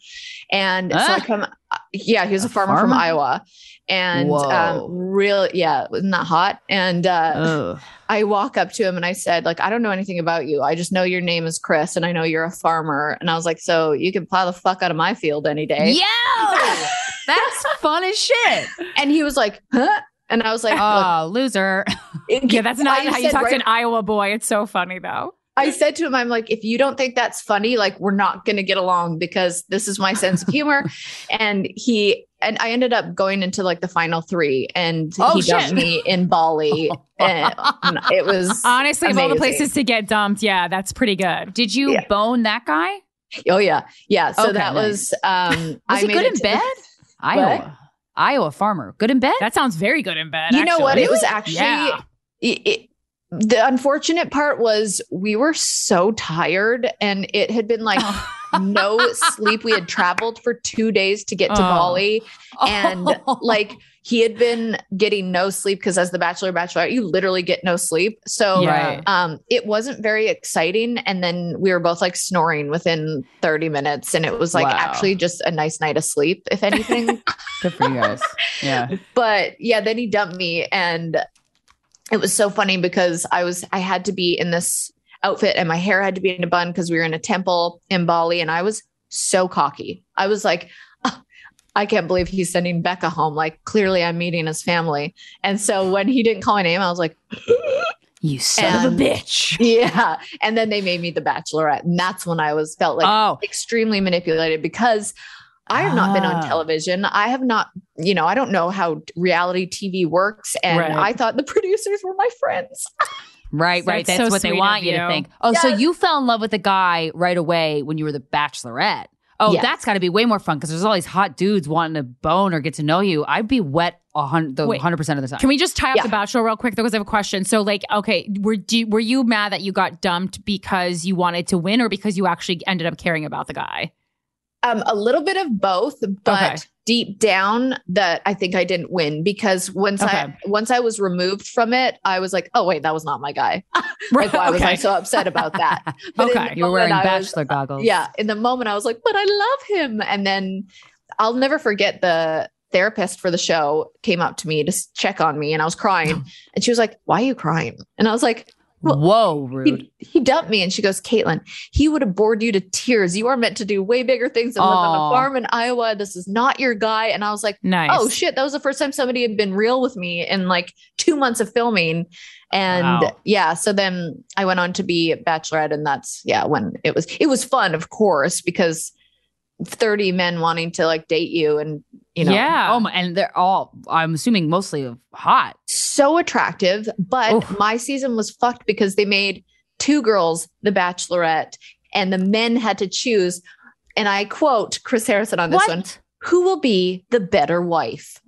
and so I Ah. come, yeah, he was a, farmer, from? Iowa, and um, real, yeah, wasn't that hot? And uh. I walk up to him and I said, like, I don't know anything about you. I just know your name is Chris, and I know you're a farmer. And I was like, so you can plow the fuck out of my field any day. Yo, that's fun as shit. And he was like, huh? And I was like, Oh, loser. look, Yeah, that's not I how you talk right- to an Iowa boy. It's so funny though. I said to him, I'm like, if you don't think that's funny, like we're not going to get along because this is my sense of humor. and he, and I ended up going into like the final three and Oh, he shit. dumped me in Bali. and it was Honestly, of all the places to get dumped, yeah, that's pretty good. Did you Yeah. bone that guy? Oh yeah. Yeah. So Okay, that nice. was, um, Was he made good it in bed? the- bed? Iowa. Iowa farmer. Good in bed? That sounds very good in bed. you know what? actually. It was actually, Yeah. it, it- the unfortunate part was we were so tired and it had been like oh. no sleep. We had traveled for two days to get to Oh. Bali and oh. like he had been getting no sleep because as the bachelor bachelorette you literally get no sleep so Yeah. um it wasn't very exciting and then we were both like snoring within 30 minutes and it was like Wow. actually just a nice night of sleep if anything Good for you guys. Yeah. but yeah then he dumped me and it was so funny because i was i had to be in this outfit and my hair had to be in a bun because we were in a temple in bali and i was so cocky i was like "Ah, I can't believe he's sending Becca home. Like, clearly, I'm meeting his family. And so when he didn't call my name, I was like, You son of a bitch. yeah. And then they made me the bachelorette. And that's when I was felt like Oh. extremely manipulated because I have not been on Ah. television. I have not, you know, I don't know how reality TV works. And Right. I thought the producers were my friends. Right, right. That's That's, so what they want of you to think. Oh, so you fell in love with the guy right away when you were the bachelorette. Oh, Yes. that's got to be way more fun because there's all these hot dudes wanting to bone or get to know you. I'd be wet a hundred, the Wait. hundred percent of the time. Can we just tie up Yeah. the bachelor real quick? Because I have a question. So, like, okay, were do, were you mad that you got dumped because you wanted to win, or because you actually ended up caring about the guy? Um, a little bit of both, but Okay. deep down that I think I didn't win because once I once I was removed from it, I was like, oh wait, that was not my guy. like why was I so upset about that? But Okay. you were wearing moment, I was- bachelor goggles. Yeah. In the moment, I was like, but I love him. And then I'll never forget the therapist for the show came up to me to check on me and I was crying. and she was like, why are you crying? And I was like, Whoa, rude. he, he dumped me. And she goes, Kaitlyn, he would have bored you to tears. You are meant to do way bigger things than live on a farm in Iowa. This is not your guy. And I was like, Nice. oh shit, that was the first time somebody had been real with me in like two months of filming. And Wow. yeah, so then I went on to be a bachelorette, and that's yeah, when it was it was fun, of course, because 30 men wanting to like date you and you know yeah. Oh my, and they're all. I'm assuming mostly hot. so attractive. But Oof. my season was fucked because they made two girls the bachelorette, and the men had to choose. And I quote Chris Harrison on this What? one who will be the better wife?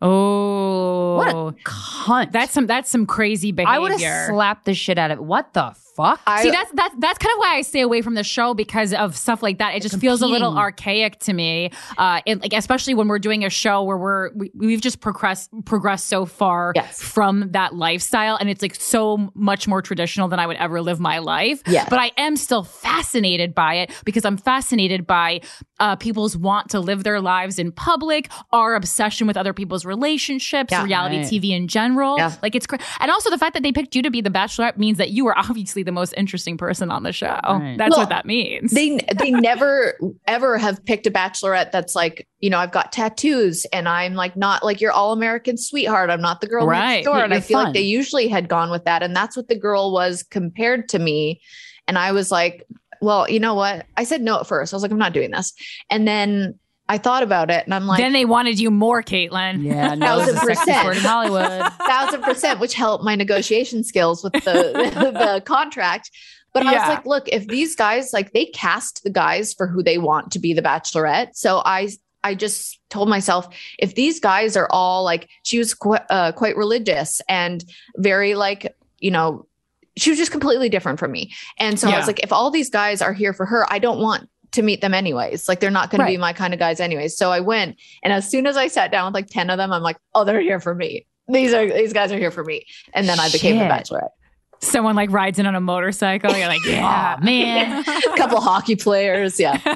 Oh, What a cunt. that's some that's some crazy behavior. I would have slapped the shit out of it. What the fuck? I, See, that's that's that's kind of why I stay away from the show because of stuff like that. It just feels a little archaic to me. Uh, it, like especially when we're doing a show where we're we, we've just progressed progressed so far from that lifestyle, and it's like so much more traditional than I would ever live my life. Yes. But I am still fascinated by it because I'm fascinated by uh, people's want to live their lives in public, our obsession with other people's relationships, Yeah. reality Right. TV in general. Yeah. Like it's cra- and also the fact that they picked you to be the bachelorette means that you are obviously the most interesting person on the show. That's Well, what that means. They they never ever have picked a bachelorette that's like, you know, I've got tattoos and I'm like not like your all American sweetheart. I'm not the girl Right. next door. You're- And I feel fun. like they usually had gone with that. And that's what the girl was compared to me. And I was like, well, you know what? I said no at first. I was like, I'm not doing this. And then I thought about it and I'm like, then they wanted you more, Kaitlyn. Yeah, no, thousand it's the sexiest percent word in Hollywood. thousand percent, which helped my negotiation skills with the the contract. But I was like, look, if these guys like they cast the guys for who they want to be the bachelorette, so I I just told myself if these guys are all like she was quite uh, quite religious and very like you know she was just completely different from me, and so I was like, if all these guys are here for her, I don't want to meet them anyways. Like they're not going to be my kind of guys anyways. So I went, and as soon as I sat down with like ten of them, I'm like, oh, they're here for me. These are these guys are here for me. And then I became the Shit. bachelorette. Someone like rides in on a motorcycle. You're like, yeah, man. a couple hockey players, yeah.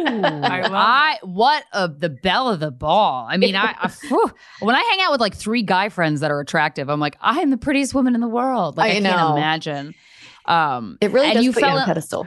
I love I what of the bell of the ball. I mean, I, I whew. when I hang out with like three guy friends that are attractive, I'm like, I am the prettiest woman in the world. Like I, I can't imagine. Um, It really and does you put you on a pedestal.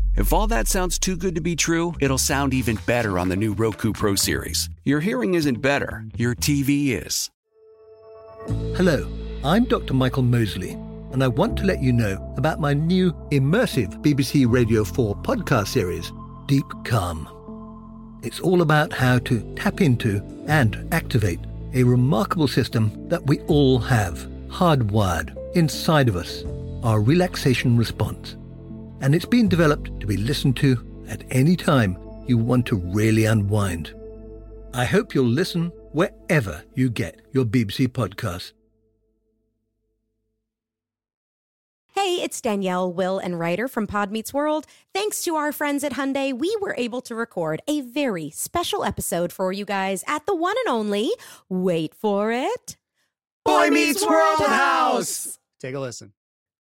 If all that sounds too good to be true, it'll sound even better on the new Roku Pro Series. Your hearing isn't better, your TV is. Hello, I'm Dr. Michael Mosley, and I want to let you know about my new immersive BBC Radio 4 podcast series, Deep Calm. It's all about how to tap into and activate a remarkable system that we all have hardwired inside of us, our relaxation response. And it's been developed to be listened to at any time you want to really unwind. I hope you'll listen wherever you get your BBC podcasts. Hey, it's Danielle, Will, and Rider from Pod Meets World. Thanks to our friends at Hyundai, we were able to record a very special episode for you guys at the one and only, wait for it, Boy Meets World House. Take a listen.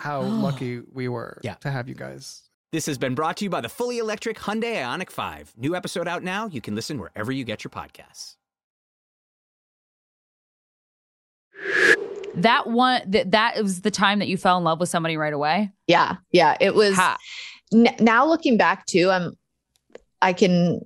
how lucky we were Yeah. to have you guys. This has been brought to you by the fully electric Hyundai Ioniq 5. New episode out now. You can listen wherever you get your podcasts. that one that that was the time that you fell in love with somebody right away. Yeah, yeah. It was n- now looking back too. I'm I can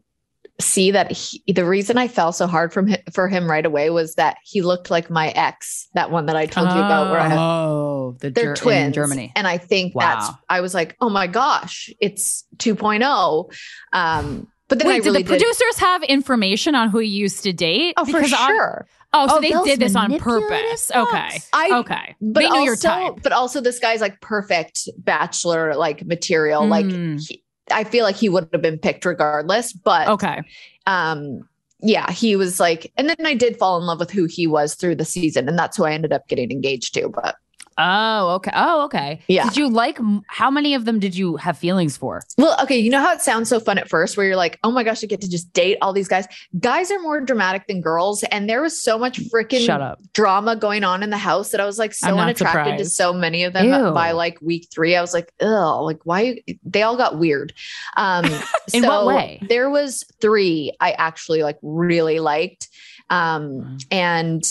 see that he, the reason I fell so hard from hi- for him right away was that he looked like my ex, that one that I told you about, where I had Oh, the they're Ger- in Germany. and i think that's i was like oh my gosh it's 2.0 um But then Wait, I did really the producers have information on who you used to date? Oh, for Because I- sure. oh, so Oh, they did this on manipulative purpose. Okay. I, okay. But they knew also, your type. But also, this guy's like perfect bachelor like material. Like, Mm. he, I feel like he would have been picked regardless. But okay, um, yeah, he was like, and then I did fall in love with who he was through the season, and that's who I ended up getting engaged to. But Oh, okay. Oh, okay. Yeah. Did you like? How many of them did you have feelings for? Well, okay, you know how it sounds so fun at first where you're like, oh my gosh, I get to just date all these guys. Guys are more dramatic than girls. And there was so much freaking Shut up. drama going on in the house that I was like so unattracted to so many of them Ew. by like week three. I was like, ugh, like why they all got weird. Um In so what way? There was three I actually like really liked. Um and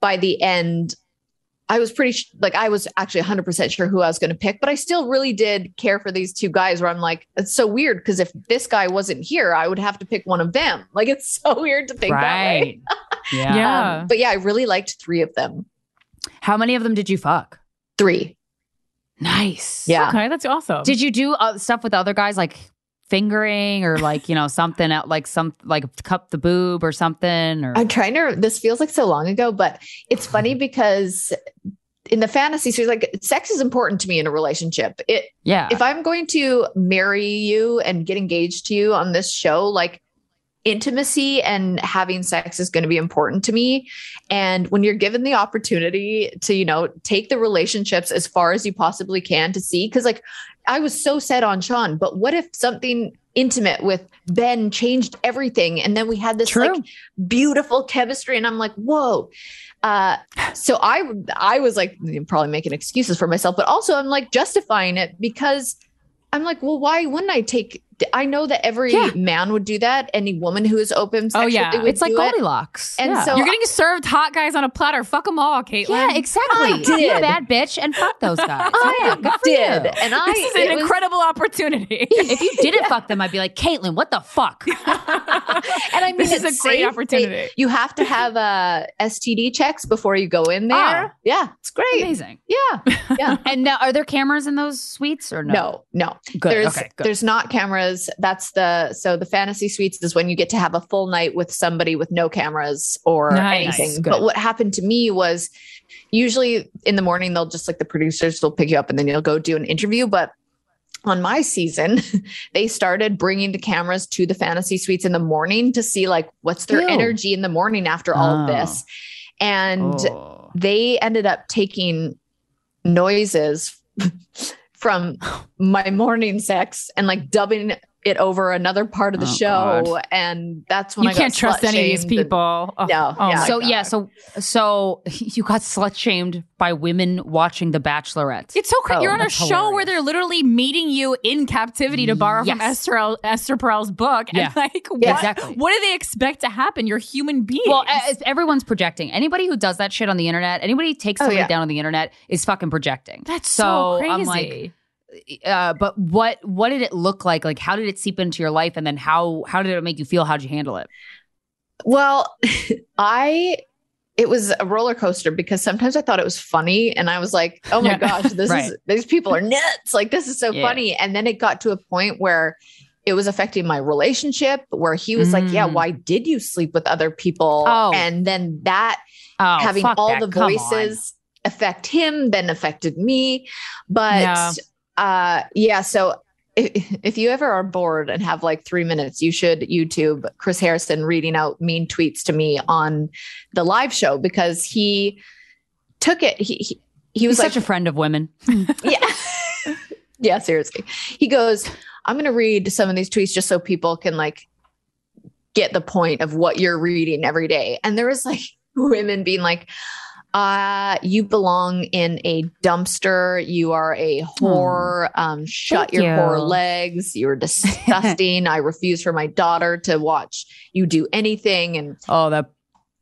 by the end I was pretty sh- like I was actually 100% sure who I was going to pick, but I still really did care for these two guys where I'm like it's so weird because if this guy wasn't here, I would have to pick one of them. Like it's so weird to think that way. yeah. Yeah. Um, but yeah, I really liked 3 of them. How many of them did you fuck? 3. Nice. Yeah. Okay, that's awesome. Did you do uh, stuff with other guys like fingering or like you know something out like some like cup the boob or something or I'm trying to this feels like so long ago, but it's funny because in the fantasy series like sex is important to me in a relationship. It yeah if I'm going to marry you and get engaged to you on this show, like intimacy and having sex is going to be important to me. And when you're given the opportunity to, you know, take the relationships as far as you possibly can to see, because like I was so set on Sean, but what if something intimate with Ben changed everything? And then we had this True. like beautiful chemistry. And I'm like, whoa. Uh, so I I was like probably making excuses for myself, but also I'm like justifying it because I'm like, well, why wouldn't I take? I know that every Yeah. man would do that. Any woman who is open, Oh, sexually yeah. would it's like do it. Goldilocks. And yeah. so You're getting served hot guys on a platter. Fuck them all, Kaitlyn. yeah, exactly. I did. You bad bitch and fuck those guys. I Yeah, good did, you. and I This is an it was- incredible opportunity. If you didn't fuck them, I'd be like, Kaitlyn, what the fuck? and I mean, This is it's a great safe. opportunity. They- you have to have uh, STD checks before you go in there. Oh. yeah, it's great. Amazing. Yeah, yeah. And now, are there cameras in those suites or no? No, no. Good. There's okay. Good. there's not cameras. That's the so the fantasy suites is when you get to have a full night with somebody with no cameras or Nice. anything. Good. But what happened to me was usually in the morning they'll just like the producers will pick you up and then you'll go do an interview, but on my season, they started bringing the cameras to the fantasy suites in the morning to see like what's their Ew. energy in the morning after all of Oh. this. And Oh. they ended up taking noises from my morning sex and like dubbing it over another part of the Oh, show God. and that's when you I can't trust any of these slut-shamed and- people. Oh, No, oh yeah. so God. yeah, so so you got slut shamed by women watching The Bachelorette. It's so crazy. Oh, You're on a that's show hilarious. where they're literally meeting you in captivity to borrow from Esther, El- Esther Perel's book. Yeah. And like, what, Yeah, exactly. what do they expect to happen? You're human beings. Well, everyone's projecting. Anybody who does that shit on the internet, anybody who takes Oh, somebody yeah. down on the internet is fucking projecting. That's so, crazy. I'm like, uh, but what what did it look like? Like, how did it seep into your life, and then how how did it make you feel? How did you handle it? Well, I it was a roller coaster because sometimes I thought it was funny and I was like, "Oh my Yeah. gosh, this Right. is these people are nuts. Like this is so Yeah. funny." And then it got to a point where it was affecting my relationship where he was like, "Yeah, Mm. why did you sleep with other people?" Oh. And then that Oh, having all that. the voices affect him then affected me. But. Uh yeah, so if, if you ever are bored and have like three minutes, you should YouTube Chris Harrison reading out mean tweets to me on the live show because he took it. He he, he was like, such a friend of women. yeah, yeah, seriously. He goes, I'm going to read some of these tweets just so people can like get the point of what you're reading every day. And there was like women being like, uh, you belong in a dumpster. You are a whore. Um, shut Thank your whore legs. You're disgusting. I refuse for my daughter to watch you do anything. And Oh, that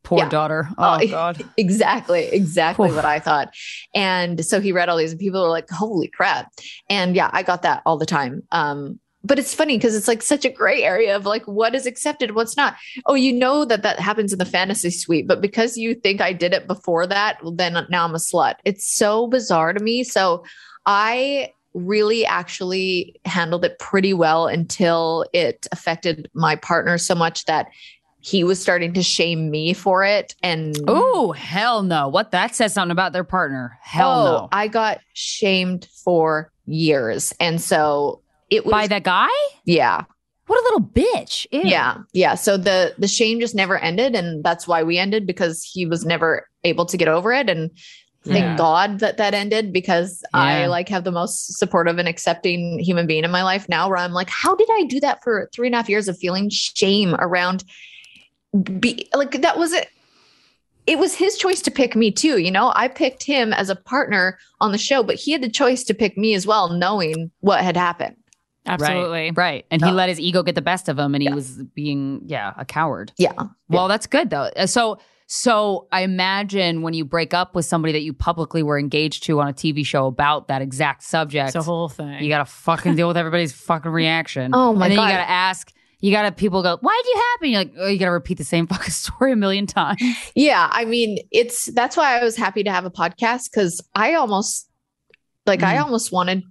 poor Yeah. daughter. Oh Oh, God. exactly, exactly Oof. what I thought. And so he read all these, and people were like, "Holy crap!" And yeah, I got that all the time. Um, but it's funny because it's like such a gray area of like what is accepted, what's not. Oh, you know that that happens in the fantasy suite, but because you think I did it before that, well, then now I'm a slut. It's so bizarre to me. So I really actually handled it pretty well until it affected my partner so much that he was starting to shame me for it. And oh, hell no. What that says something about their partner. Hell oh, no. I got shamed for years. And so it was By that guy? Yeah. What a little bitch. Ew. Yeah. Yeah. So the the shame just never ended. And that's why we ended because he was never able to get over it. And thank Yeah. God that that ended because I like have the most supportive and accepting human being in my life now where I'm like, how did I do that for three and a half years of feeling shame around be like that was it. It was his choice to pick me too. You know, I picked him as a partner on the show, but he had the choice to pick me as well, knowing what had happened. Absolutely. Right. right. And he let his ego get the best of him and he was being, yeah, a coward. Yeah. Well, that's good though. Uh, So, so I imagine when you break up with somebody that you publicly were engaged to on a TV show about that exact subject, It's a whole thing. you got to fucking deal with everybody's fucking reaction. Oh my and then God. you got to ask. You got to people go, why'd you happen? You're like, oh, you got to repeat the same fucking story a million times. Yeah, I mean, it's that's why I was happy to have a podcast because I almost like I Mm. almost wanted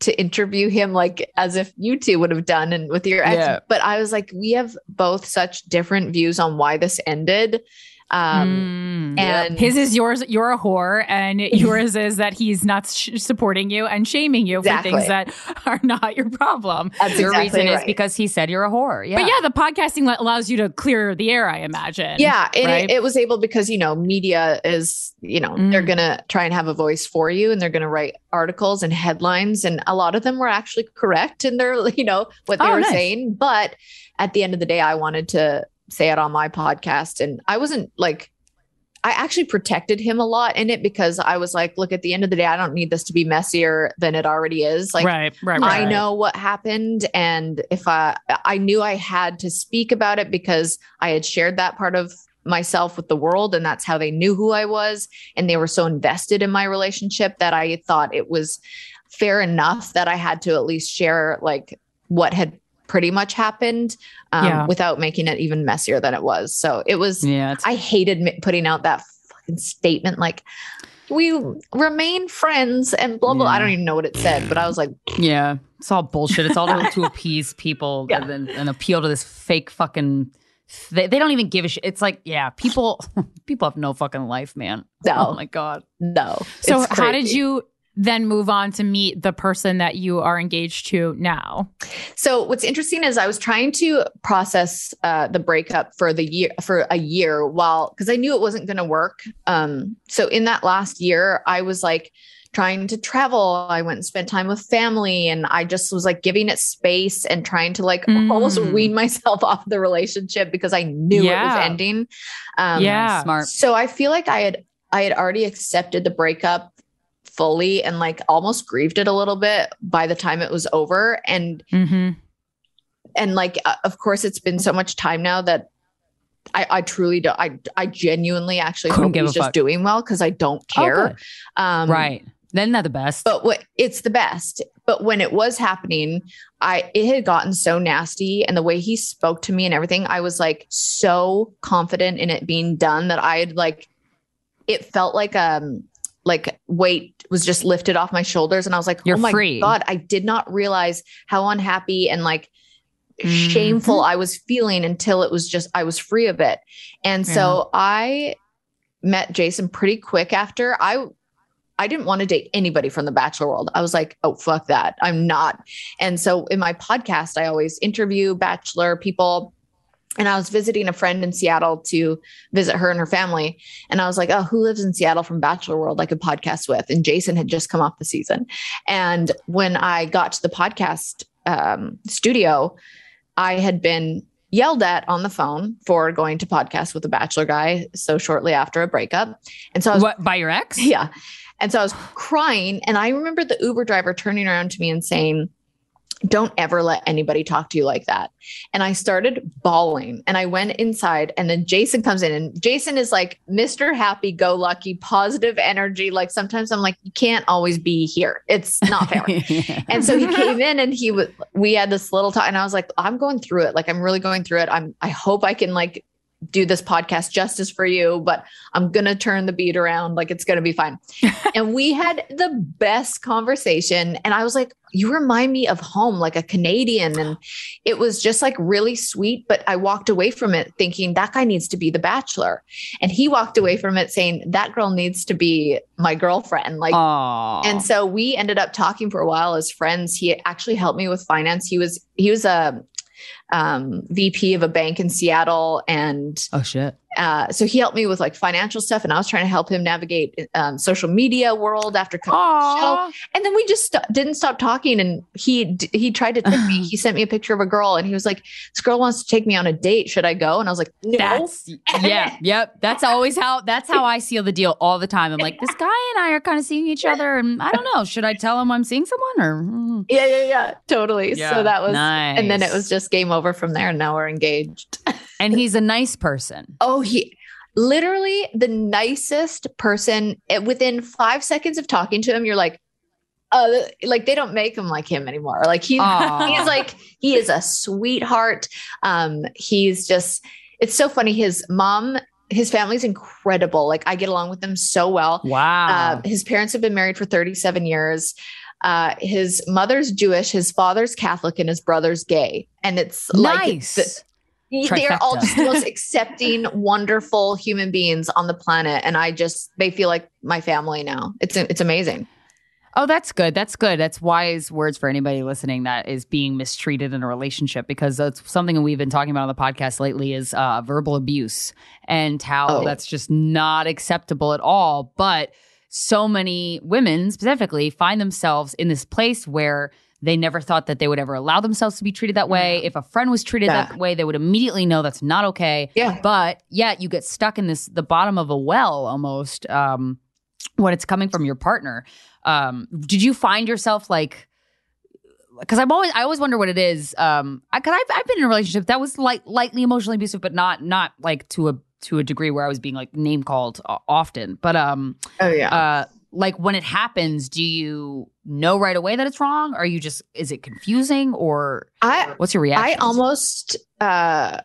to interview him like as if you two would have done and with your ex. Yeah. But I was like, we have both such different views on why this ended. Um and his is yours. You're a whore, and yours is that he's not sh- supporting you and shaming you Exactly. for things that are not your problem. That's Your exactly reason is right. because he said you're a whore. Yeah. But yeah, the podcasting allows you to clear the air. I imagine. Yeah, and right? it, it was able because you know media is you know they're Mm. gonna try and have a voice for you, and they're gonna write articles and headlines, and a lot of them were actually correct in their you know what they Oh, were nice. saying. But at the end of the day, I wanted to say it on my podcast, and I wasn't like. I actually protected him a lot in it because I was like, look, at the end of the day, I don't need this to be messier than it already is. Like, right, right, I right. know what happened, and if I I knew I had to speak about it because I had shared that part of myself with the world, and that's how they knew who I was, and they were so invested in my relationship that I thought it was fair enough that I had to at least share like what had pretty much happened um, Yeah. without making it even messier than it was. So it was. Yeah. I hated putting out that fucking statement like. We remain friends and blah blah. I don't even know what it said, but I was like, yeah. It's all bullshit. It's all to, to appease people Yeah. and, and appeal to this fake fucking. They, they don't even give a shit. It's like, yeah, people people have no fucking life, man. No. Oh my god. No. So how did you then move on to meet the person that you are engaged to now? So what's interesting is I was trying to process uh, the breakup for the year for a year while because I knew it wasn't going to work. Um, so in that last year, I was like trying to travel. I went and spent time with family, and I just was like giving it space and trying to like Mm. almost wean myself off the relationship because I knew it was ending. Um, Yeah. Smart. so I feel like I had I had already accepted the breakup fully and like almost grieved it a little bit by the time it was over and Mm-hmm. and like uh, of course it's been so much time now that I, I truly don't I I genuinely actually Couldn't hope he's just fuck. doing well because I don't Oh, care. good. um right. Then they're the best. but what it's the best. But when it was happening, I it had gotten so nasty and the way he spoke to me and everything, I was like so confident in it being done that I had like it felt like um like weight was just lifted off my shoulders and I was like, You're oh my free. god, I did not realize how unhappy and like Mm-hmm. shameful I was feeling until it was just I was free of it. And so I met Jason pretty quick after. I I didn't want to date anybody from the bachelor world. I was like, oh fuck that. I'm not. And so in my podcast I always interview bachelor people and I was visiting a friend in Seattle to visit her and her family. And I was like, oh, who lives in Seattle from Bachelor World I could podcast with? And Jason had just come off the season. And when I got to the podcast um, studio, I had been yelled at on the phone for going to podcast with a bachelor guy so shortly after a breakup. And so I was what by your ex? yeah. And so I was crying. And I remember the Uber driver turning around to me and saying, Don't ever let anybody talk to you like that. And I started bawling and I went inside. And then Jason comes in, and Jason is like Mr. Happy Go Lucky, positive energy. Like sometimes I'm like, You can't always be here. It's not fair. and so he came in and he was, we had this little talk. And I was like, I'm going through it. Like, I'm really going through it. I'm, I hope I can like do this podcast justice for you, but I'm going to turn the beat around. Like it's going to be fine. and we had the best conversation. And I was like, you remind me of home, like a Canadian. And it was just like really sweet. But I walked away from it thinking that guy needs to be the bachelor. And he walked away from it saying that girl needs to be my girlfriend. Like, and so we ended up talking for a while as friends. He actually helped me with finance. He was, he was a, um, VP of a bank in Seattle, and oh shit, uh, so he helped me with like financial stuff, and I was trying to help him navigate um, social media world after coming to the show. And then we just st- didn't stop talking. And he d- he tried to take me. He sent me a picture of a girl, and he was like, "This girl wants to take me on a date. Should I go?" And I was like, "No." That's yeah, yep. That's always how that's how I seal the deal all the time. I'm like, this guy and I are kind of seeing each other, and I don't know. Should I tell him I'm seeing someone or? mm. yeah, yeah, yeah, totally. Yeah, so that was, and then it was just game over from there. And now we're engaged. and he's a nice person. Oh, he literally the nicest person. Within five seconds of talking to him, you're like, uh, like they don't make him like him anymore. Like he, he's like he is a sweetheart. Um, he's just it's so funny. His mom, his family's incredible. Like I get along with them so well. Wow. Uh, his parents have been married for 37 years. Uh, his mother's Jewish, his father's Catholic, and his brother's gay. And it's like Nice. The- they're all just the most accepting, wonderful human beings on the planet, and I just they feel like my family now. It's it's amazing. Oh, that's good. That's good. That's wise words for anybody listening that is being mistreated in a relationship because that's something we've been talking about on the podcast lately is uh, verbal abuse and how Oh. that's just not acceptable at all. But so many women specifically find themselves in this place where they never thought that they would ever allow themselves to be treated that way. If a friend was treated Yeah. that way, they would immediately know that's not okay. Yeah. But yet you get stuck in this the bottom of a well almost um, when it's coming from your partner. Um, did you find yourself like? Because I'm always I always wonder what it is. Um, because I've I've been in a relationship that was like lightly emotionally abusive, but not not like to a to a degree where I was being like name called often. But um, Oh yeah. uh, like when it happens, do you know right away that it's wrong? Are you just is it confusing or I what's your reaction? I almost uh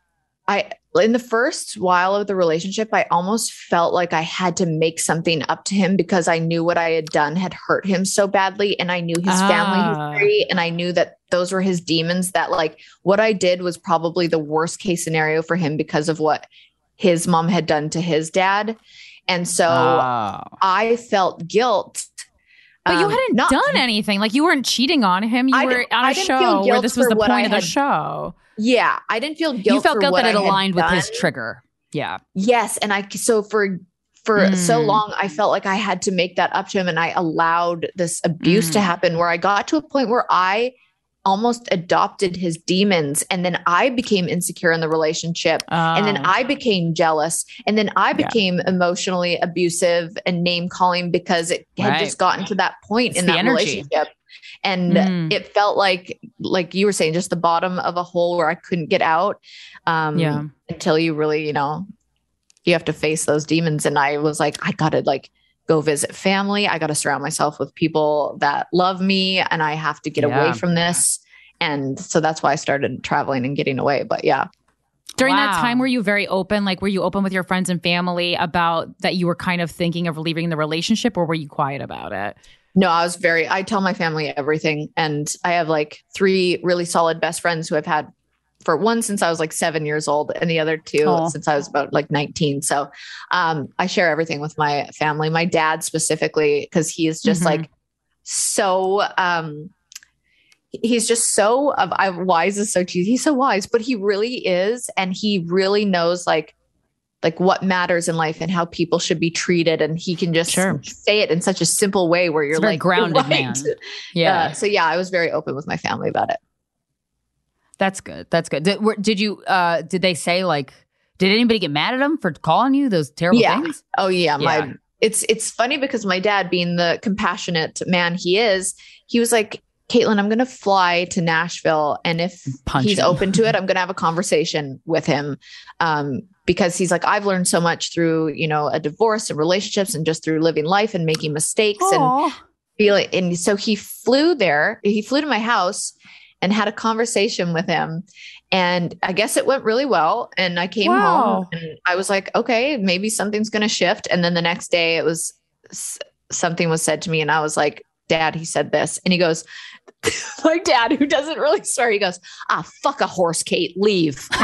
I in the first while of the relationship, I almost felt like I had to make something up to him because I knew what I had done had hurt him so badly and I knew his Ah. family history and I knew that those were his demons that like what I did was probably the worst case scenario for him because of what his mom had done to his dad. And so Oh. I felt guilt. But you um, hadn't not- done anything. Like you weren't cheating on him. You I were on a show where this was the point of the show. Yeah, I didn't feel guilt. you felt guilt what that it I had aligned with his trigger. Yeah. Yes, and I so for for so Mm. long I felt like I had to make that up to him and I allowed this abuse to Mm. happen where I got to a point where I almost adopted his demons and then I became insecure in the relationship and then Oh. I became jealous and then I Yeah. became emotionally abusive and name calling because it had Right. just gotten to that point It's in that relationship and Mm. it felt like like you were saying just the bottom of a hole where I couldn't get out um Yeah. until you really you know you have to face those demons and i was like i gotta like go visit family i gotta surround myself with people that love me and i have to get Yeah. away from this and so that's why i started traveling and getting away but yeah During that time, were you very open? Like, were you open with your friends and family about that you were kind of thinking of leaving the relationship, or were you quiet about it? no i was very i tell my family everything and i have like three really solid best friends who i've had for one since i was like seven years old and the other two since i was about like 19 so um, i share everything with my family my dad specifically because he is just Mhm. like so um he's just so of I, wise is so cheesy he's so wise but he really is and he really knows like like what matters in life and how people should be treated and he can just Sure. say it in such a simple way where you're like grounded "You're man." Yeah. Uh, so yeah i was very open with my family about it That's good. That's good. Did, were, did you uh did they say like did anybody get mad at him for calling you those terrible Yeah. things? Oh yeah, Yeah. my it's it's funny because my dad, being the compassionate man he is, he was like, Kaitlyn, I'm gonna fly to Nashville, and if Punch he's him. open to it, I'm gonna have a conversation with him. Um, because he's like, I've learned so much through, you know, a divorce and relationships and just through living life and making mistakes and feeling and so he flew there he flew to my house and had a conversation with him. And I guess it went really well. And I came Wow. home and I was like, okay, maybe something's going to shift. And then the next day it was something was said to me. And I was like, Dad, he said this. And he goes, my dad, who doesn't really swear, he goes, ah, fuck a horse, Kate, leave.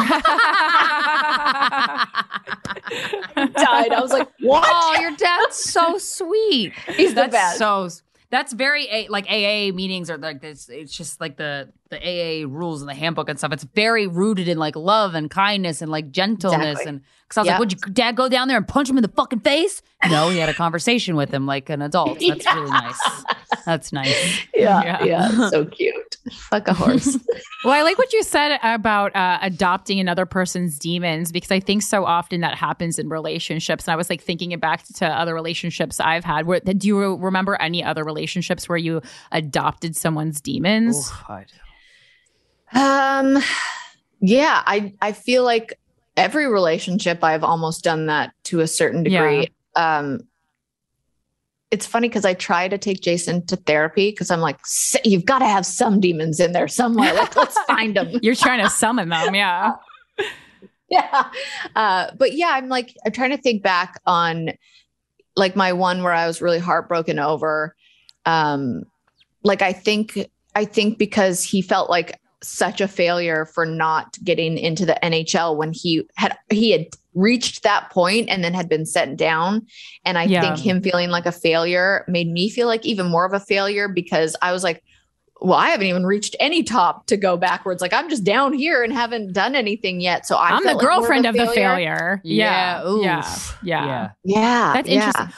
died. I was like, what? Oh, your dad's so sweet. He's the best. so. That's very A- like AA meetings are like this. It's just like the the AA rules and the handbook and stuff. It's very rooted in like love and kindness and like gentleness. Exactly. And because I was Yeah. like, would your dad go down there and punch him in the fucking face? No, he had a conversation with him like an adult. That's really nice. That's nice. Yeah, yeah, so cute. Fuck a horse. Well, I like what you said about uh, adopting another person's demons because I think so often that happens in relationships. And I was like thinking it back to other relationships I've had. Where, do you remember any other relationships where you adopted someone's demons? Um, yeah, I I feel like every relationship I've almost done that to a certain degree. Um, it's funny because I try to take Jason to therapy because I'm like, "S- you've got to have some demons in there somewhere. Like, let's find them. You're trying to summon them, yeah. yeah. Uh, but yeah, I'm like, I'm trying to think back on like my one where I was really heartbroken over. Um, like I think, I think because he felt like such a failure for not getting into the NHL when he had he had reached that point and then had been set down and I Yeah. think him feeling like a failure made me feel like even more of a failure because I was like well I haven't even reached any top to go backwards like I'm just down here and haven't done anything yet so I I'm the felt like more girlfriend a of the failure. Yeah. Yeah, oof. Yeah. Yeah. yeah That's yeah. interesting.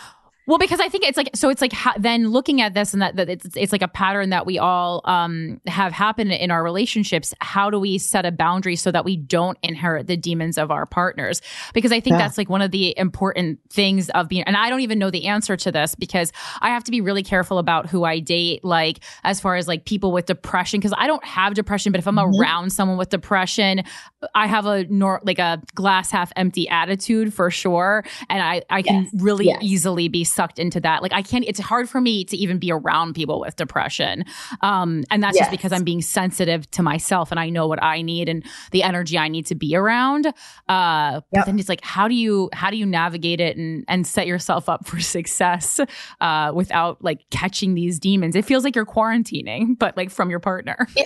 Well, because I think it's like so. It's like ha- then looking at this and that, that it's it's like a pattern that we all um, have happen in our relationships. How do we set a boundary so that we don't inherit the demons of our partners? Because I think Yeah. that's like one of the important things of being. And I don't even know the answer to this because I have to be really careful about who I date. Like as far as like people with depression, because I don't have depression, but if I'm Mm-hmm. around someone with depression, I have a nor like a glass half empty attitude for sure, and I I can Yes. really Yes. easily be sucked into that. Like I can't. It's hard for me to even be around people with depression, um, and that's just because I'm being sensitive to myself and I know what I need and the energy I need to be around. Uh, But then it's like, how do you how do you navigate it and and set yourself up for success uh, without like catching these demons? It feels like you're quarantining, but like from your partner.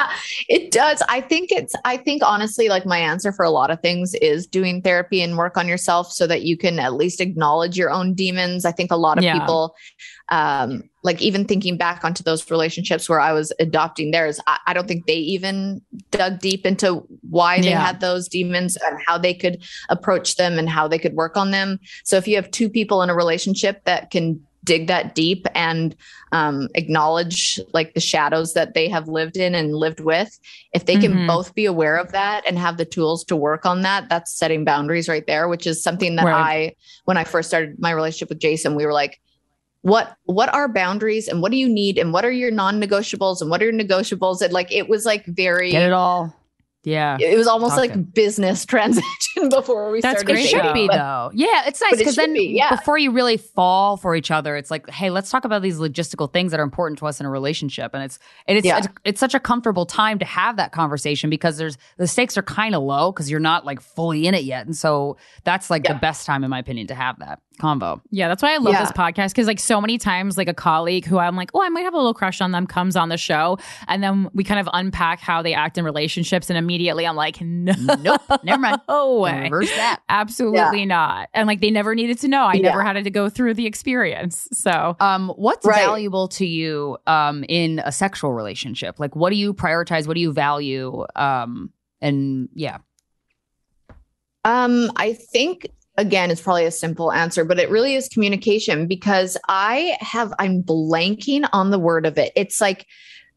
It does. I think it's, I think honestly, like my answer for a lot of things is doing therapy and work on yourself so that you can at least acknowledge your own demons. I think a lot of Yeah. people, um, like even thinking back onto those relationships where I was adopting theirs, I, I don't think they even dug deep into why they Yeah. had those demons and how they could approach them and how they could work on them. So if you have two people in a relationship that can dig that deep and um, acknowledge like the shadows that they have lived in and lived with if they can Mhm. both be aware of that and have the tools to work on that that's setting boundaries right there which is something that Right. i when i first started my relationship with jason we were like what what are boundaries and what do you need and what are your non-negotiables and what are your negotiables and like it was like very Get it all. Yeah. it was almost Talking. like business transaction before we That's started great, It should be though. Yeah, it's nice but it because then be, yeah. before you really fall for each other, it's like, hey, let's talk about these logistical things that are important to us in a relationship. And it's and it's Yeah. it's, it's such a comfortable time to have that conversation because there's the stakes are kind of low because you're not like fully in it yet. And so that's like the best time, in my opinion, to have that convo. Yeah, that's why I love Yeah. this podcast because like so many times, like a colleague who I'm like, oh, I might have a little crush on them comes on the show, and then we kind of unpack how they act in relationships, and immediately I'm like, no, Nope, never mind. no way, Reverse that. absolutely not, and like they never needed to know. I never Yeah. had to go through the experience, so Um, what's Right. valuable to you um, in a sexual relationship? Like, what do you prioritize? What do you value? Um, and yeah, Um, I think again, it's probably a simple answer, but it really is communication because I have I'm blanking on the word of it. It's like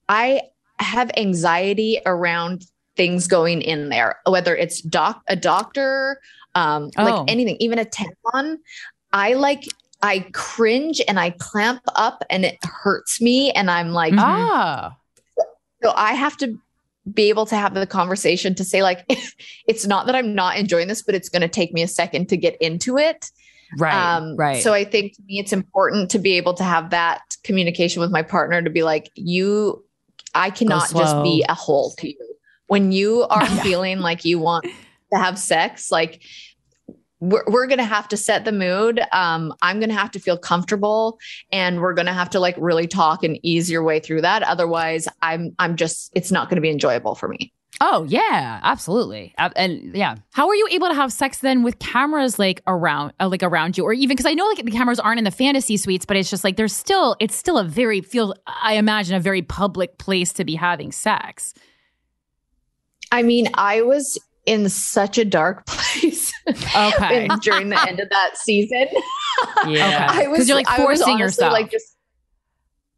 I have anxiety around things going in there, whether it's doc a doctor, um, Oh. like anything, even a tampon. I like I cringe and I clamp up and it hurts me and I'm like Mhm. ah, so I have to be able to have the conversation to say like it's not that I'm not enjoying this, but it's going to take me a second to get into it. right, Um, right. So I think to me it's important to be able to have that communication with my partner to be like, you I cannot just be a hole to you. When you are feeling like you want to have sex, like we're, we're going to have to set the mood. Um, I'm going to have to feel comfortable and we're going to have to like really talk and ease your way through that. Otherwise I'm, I'm just, it's not going to be enjoyable for me. Oh yeah, absolutely. Uh, and yeah, How are you able to have sex then with cameras like around, uh, like around you, or even because I know like the cameras aren't in the fantasy suites, but it's just like there's still, it's still a very feel. I imagine a very public place to be having sex. I mean, I was in such a dark place Okay. in- during the end of that season. Yeah. I was you're, like, I was forcing yourself. Like just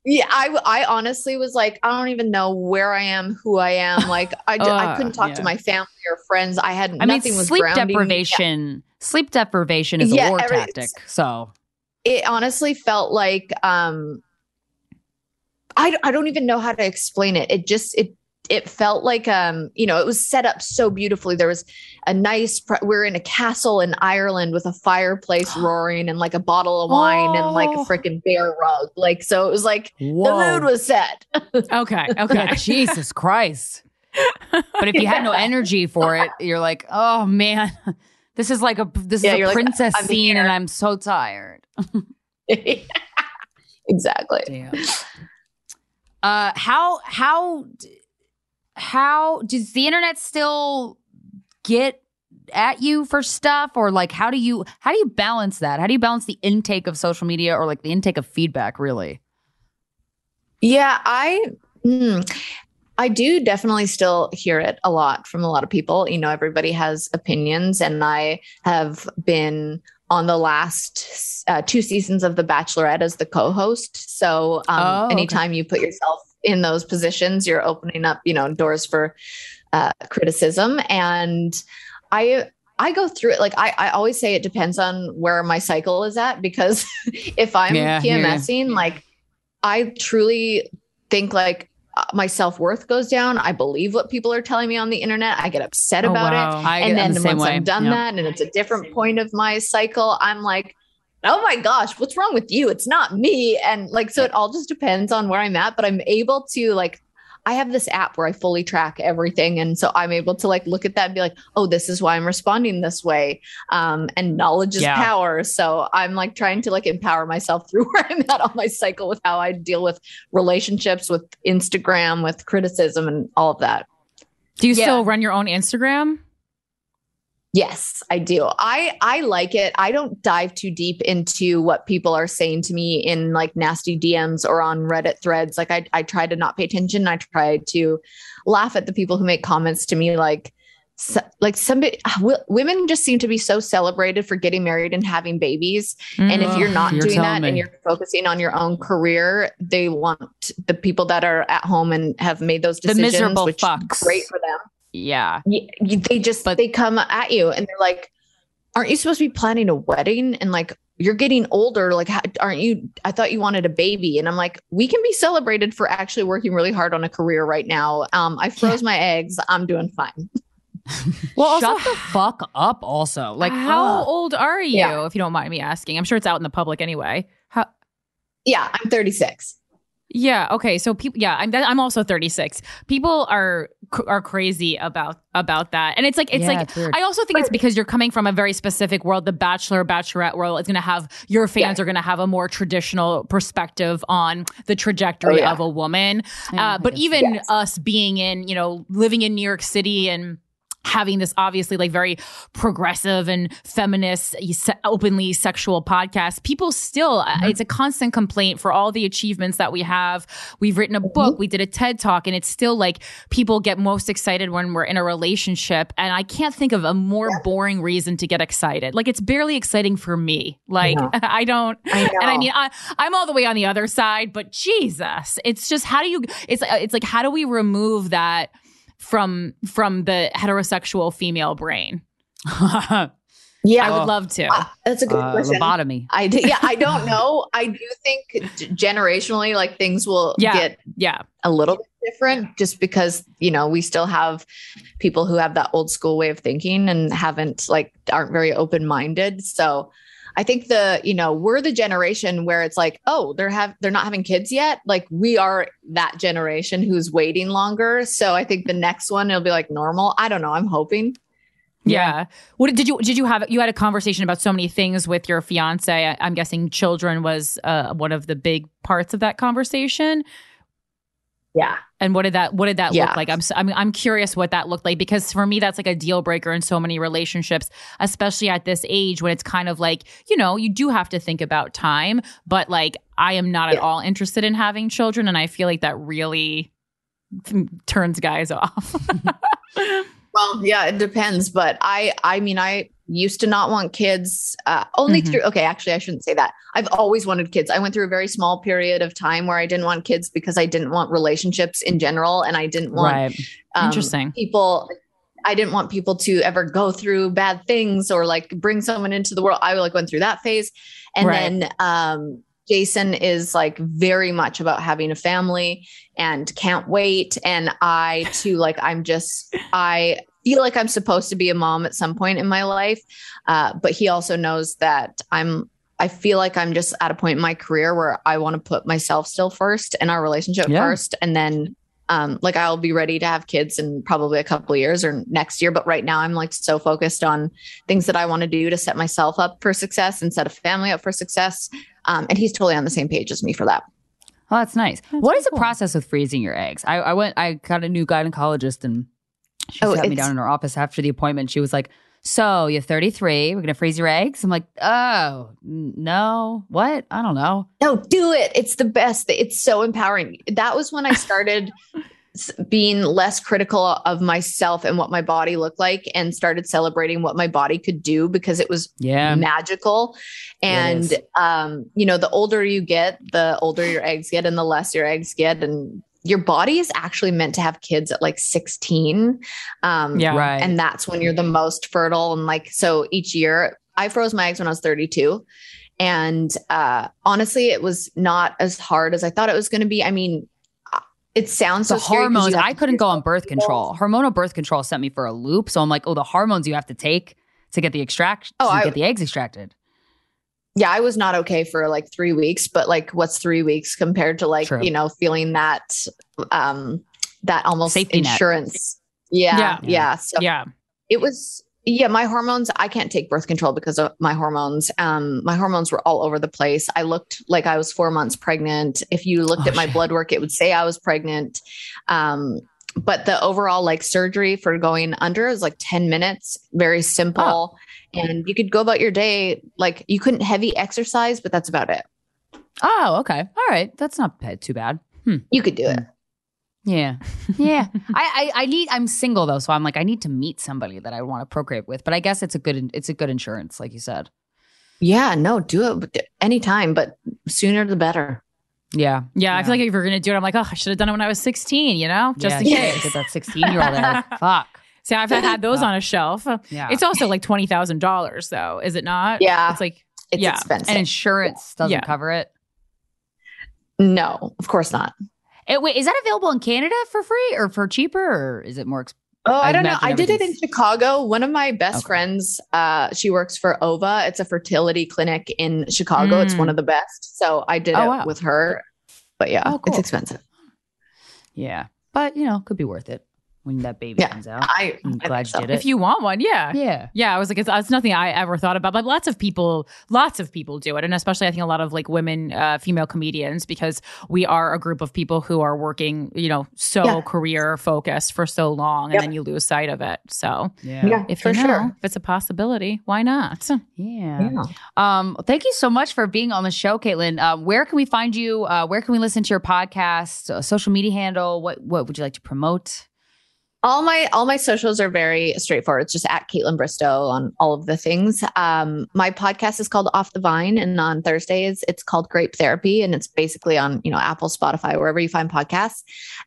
yeah, I I honestly was like, I don't even know where I am, who I am. Like I, d- I I couldn't talk yeah. to my family or friends. I had I mean, nothing was sleep grounding me. deprivation. Sleep deprivation is Yeah, a war every- tactic. So It honestly felt like um I I don't even know how to explain it. It just it it felt like um you know it was set up so beautifully there was a nice pr- we are in a castle in ireland with a fireplace roaring and like a bottle of wine and like a Oh. freaking bear rug like so it was like Whoa. the mood was set Okay. Okay. Jesus Christ. But if you had no energy for it, you're like, oh man, this is like a this Yeah, is a like, princess I'm scene, and. I'm so tired. exactly Damn. Uh, how how d- how does the internet still get at you for stuff, or like how do you how do you balance that? How do you balance the intake of social media or like the intake of feedback? Really? Yeah, I mm, I do definitely still hear it a lot from a lot of people. You know, everybody has opinions, and I have been on the last uh, two seasons of The Bachelorette as the co-host. So, um, Oh, okay. anytime you put yourself in those positions, you're opening up, you know, doors for uh, criticism. And I I go through it like I, I always say it depends on where my cycle is at because if I'm Yeah, I hear ya. PMSing, like I truly think like uh, my self worth goes down. I believe what people are telling me on the internet. I get upset Oh, about wow. it. I- and then the once way. I've done Yep. that and it's a different point of my cycle, I'm like, oh my gosh, what's wrong with you? It's not me. And like, so it all just depends on where I'm at, but I'm able to like, I have this app where I fully track everything. And so I'm able to like look at that and be like, oh, this is why I'm responding this way. Um, and knowledge is Yeah. power. So I'm like trying to like empower myself through where I'm at on my cycle with how I deal with relationships, with Instagram, with criticism and all of that. Do you Yeah. still run your own Instagram? Yes, I do. I I like it. I don't dive too deep into what people are saying to me in like nasty DMs or on Reddit threads. Like I I try to not pay attention. I try to laugh at the people who make comments to me like so, like somebody ah, w- women just seem to be so celebrated for getting married and having babies and if mm. you're not you're doing that and you're focusing on your own career they want the people that are at home and have made those decisions The miserable which fucks. great for them Yeah. they just they come at you and they're like aren't you supposed to be planning a wedding and like you're getting older like how, aren't you i thought you wanted a baby and i'm like we can be celebrated for actually working really hard on a career right now um i froze my eggs i'm doing fine Well, shut the fuck up. Also, like how ugh. old are you, Yeah. if you don't mind me asking? I'm sure it's out in the public anyway. How? yeah i'm 36 Yeah. Okay. So people. Yeah. I'm. I'm also 36. People are are crazy about about that, and it's like it's Yeah, like it's weird. I also think it's because you're coming from a very specific world. The Bachelor, Bachelorette world is going to have your fans are going to have a more traditional perspective on the trajectory Oh, yeah. of a woman. Uh, but even us being in, you know, living in New York City and having this obviously like very progressive and feminist openly sexual podcast people still uh, mm-hmm. it's a constant complaint for all the achievements that we have. We've written a mm-hmm. book we did a ted talk and it's still like people get most excited when we're in a relationship and i can't think of a more boring reason to get excited. Like it's barely exciting for me. Like know. i don't I and i mean I, i'm all the way on the other side but jesus it's just how do you it's uh, it's like how do we remove that from from the heterosexual female brain yeah i would love to Uh, that's a good Uh, question lobotomy. I do, yeah, I don't know. I do think generationally, like things will Yeah. get yeah a little bit different just because, you know, we still have people who have that old school way of thinking and haven't like aren't very open minded. So I think the, you know, we're the generation where it's like, oh, they're have they're not having kids yet. Like we are that generation who's waiting longer. So I think the next one it'll be like normal. I don't know. I'm hoping. Yeah. What did you did you have? You had a conversation about so many things with your fiance. I, I'm guessing children was uh, one of the big parts of that conversation. Yeah. And what did that what did that Yeah. look like? I'm I'm I'm curious what that looked like because for me that's like a deal breaker in so many relationships, especially at this age when it's kind of like, you know, you do have to think about time, but like I am not at all interested in having children and I feel like that really turns guys off. Well, yeah, it depends, but I I mean I used to not want kids uh, only Mhm. through okay, actually I shouldn't say that. I've always wanted kids. I went through a very small period of time where I didn't want kids because I didn't want relationships in general and I didn't want Right. um, Interesting. people I didn't want people to ever go through bad things or like bring someone into the world. I like went through that phase. And Right. then um Jason is like very much about having a family and can't wait. And I too, like, I'm just, I feel like I'm supposed to be a mom at some point in my life. Uh, but he also knows that I'm, I feel like I'm just at a point in my career where I want to put myself still first and our relationship Yeah. first. And then, um, like I'll be ready to have kids in probably a couple of years or next year. But right now I'm like so focused on things that I want to do to set myself up for success and set a family up for success. Um, and he's totally on the same page as me for that. Oh, that's nice. what is the process with freezing your eggs? I, I went, I got a new gynecologist and she Oh, sat me down in her office after the appointment. She was like, So you're 33, we're going to freeze your eggs? I'm like, Oh, no. What? I don't know. No, do it. It's the best. It's so empowering. That was when I started being less critical of myself and what my body looked like and started celebrating what my body could do because it was Yeah. magical. And um, you know, the older you get, the older your eggs get and the less your eggs get and your body is actually meant to have kids at like 16. Um, Yeah. Right. and that's when you're the most fertile. And like, so each year I froze my eggs when I was 32. And uh, honestly, it was not as hard as I thought it was going to be. I mean, uh, it sounds the so scary 'cause hormones, I couldn't go on birth control. Hormonal birth control sent me for a loop. So I'm like, Oh, the hormones you have to take to get the extraction, Oh, to I- get the eggs extracted. Yeah, I was not okay for like three weeks, but like what's three weeks compared to like, True. you know, feeling that, um, that almost Safety insurance. Yeah, Yeah. yeah. So yeah. it was, yeah, my hormones, I can't take birth control because of my hormones. Um, my hormones were all over the place. I looked like I was four months pregnant. If you looked Oh, at my shit. blood work, it would say I was pregnant. Um, but the overall like surgery for going under is like 10 minutes, very simple. And you could go about your day. Like you couldn't heavy exercise, but that's about it. Oh, okay. All right. That's not bad, too bad. Hmm. You could do it. Hmm. Yeah. Yeah. I, I I need I'm single though, so I'm like I need to meet somebody that I want to procreate with. But I guess it's a good it's a good insurance, like you said. Yeah, no, do it with- anytime, but sooner the better. Yeah. Yeah, I feel like if you're gonna do it, I'm like, oh, I should have done it when I was 16. You know, just in yeah, case. Get that 16 year old egg. Fuck. See, I've had those on a shelf. Yeah. It's also like twenty thousand dollars, though, is it not? Yeah. it's like It's yeah, expensive. And insurance doesn't Yeah. cover it. no, of course not. Eh, wait, is that available in Canada for free or for cheaper, or is it more? Exp- Oh, I, I don't know. I did it in Chicago. One of my best Okay. friends, uh, she works for OVA. It's a fertility clinic in Chicago. It's Mm. one of the best. So I did Oh, it wow. with her. But yeah, Oh, it's expensive. yeah, but you know, could be worth it when that baby Yeah. comes out. I, I'm I glad think so. you did it. if you want one, yeah. yeah. Yeah, I was like, it's, it's nothing I ever thought about, but lots of people, lots of people do it, and especially I think a lot of like women, uh, female comedians, because we are a group of people who are working, you know, so Yeah. career focused for so long, and then you lose sight of it. So Yeah. Yeah, if for you know, sure. if it's a possibility, why not? Yeah. Yeah. Um, thank you so much for being on the show, Kaitlyn. Uh, where can we find you? Uh, where can we listen to your podcast? Uh, social media handle? What What would you like to promote? All my all my socials are very straightforward. It's just at Kaitlyn Bristowe on all of the things. Um, my podcast is called Off the Vine, and on Thursdays it's called Grape Therapy, and it's basically on you know Apple, Spotify, wherever you find podcasts.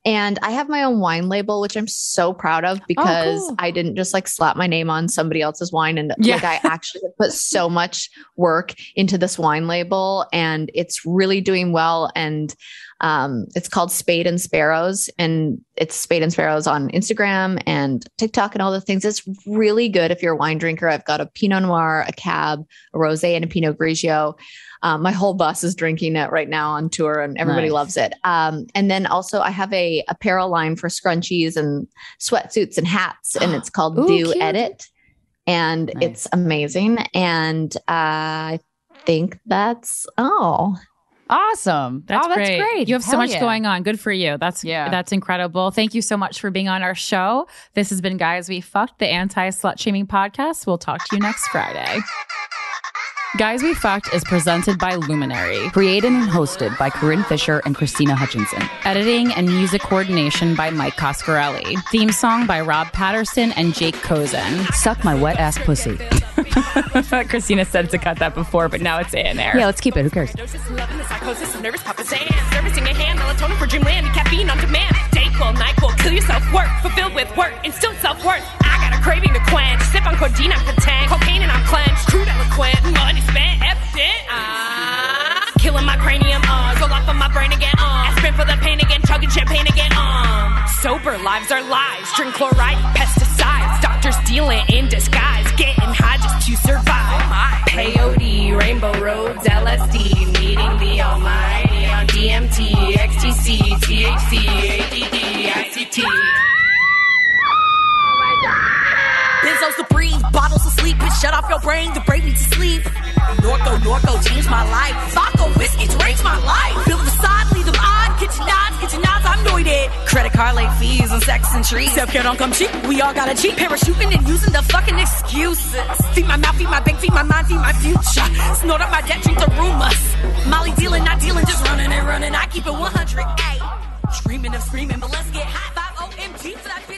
And I have my own wine label, which I'm so proud of because cool. I didn't just like slap my name on somebody else's wine, and Yeah. like I actually put so much work into this wine label, and it's really doing well. And Um, it's called Spade and Sparrows, and it's Spade and Sparrows on Instagram and TikTok and all the things. It's really good if you're a wine drinker. I've got a Pinot Noir, a Cab, a Rosé, and a Pinot Grigio. Um, my whole bus is drinking it right now on tour, and everybody Nice. loves it. Um, and then also, I have a apparel line for scrunchies and sweatsuits and hats, and it's called Ooh, Do cute. Edit, and it's amazing. And uh, I think that's all. Awesome. That's, oh, that's great. great. You have so much yeah. going on. Good for you. That's Yeah. That's incredible. Thank you so much for being on our show. This has been Guys We Fucked, the anti slut shaming podcast. We'll talk to you next Friday. Guys We Fucked is presented by Luminary. Created and hosted by Corinne Fisher and Krystyna Hutchinson. Editing and music coordination by Mike Coscarelli. Theme song by Rob Patterson and Jake Kozen. Suck my wet ass pussy. Krystyna said to cut that before, but now it's in there. Yeah, let's keep it. Who cares? Loving the psychosis of nervous papa sand. Servicing a hand, melatonin for dreamland, caffeine on demand. Dayquil, NyQuil, kill yourself work. Fulfilled with work, instilled self-worth. I got a craving to quench. Sip on codeine, I'm content. Cocaine and I'm clenched. Lives are lies. Drink chloride, pesticides. Doctors dealing in disguise. Getting high just to survive. Peyote, rainbow roads, LSD. Meeting the almighty on DMT, XTC, THC, ADD, ICT. Benzos to breathe, bottles of sleep, shut off your brain, the brain needs to sleep. Norco, Norco, changed my life. Vodka, whiskey, changed my life. Build the side, leave them odd. Kitchen nods, kitchen I'm noited. Credit card late fees and sex and trees. Self care don't come cheap, we all gotta cheat. Parachuting and using the fucking excuses. Feed my mouth, feed my bank, feed my mind, feed my future. Snort up my debt, drink the rumors. Molly dealing, not dealing, just running and running. I keep it 100, ayy. Dreaming of screaming, but let's get high. 5 OMG for that bitch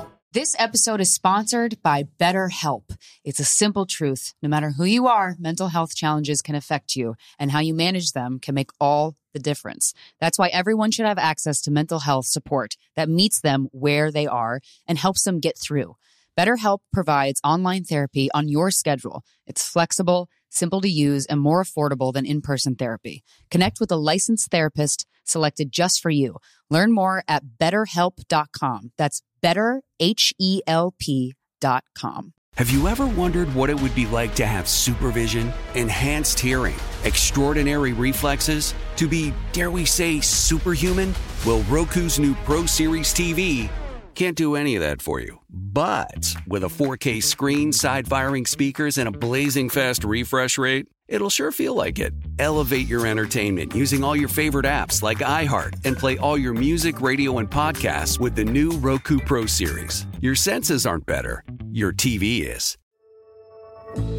This episode is sponsored by BetterHelp. It's a simple truth. No matter who you are, mental health challenges can affect you, and how you manage them can make all the difference. That's why everyone should have access to mental health support that meets them where they are and helps them get through. BetterHelp provides online therapy on your schedule. It's flexible, simple to use, and more affordable than in person therapy. Connect with a licensed therapist selected just for you. Learn more at betterhelp.com. That's betterhelp.com. Have you ever wondered what it would be like to have supervision, enhanced hearing, extraordinary reflexes, to be, dare we say, superhuman? Well, Roku's new Pro Series TV can't do any of that for you. But with a 4K screen, side firing speakers, and a blazing fast refresh rate, it'll sure feel like it. Elevate your entertainment using all your favorite apps like iHeart and play all your music, radio, and podcasts with the new Roku Pro Series. Your senses aren't better, your TV is.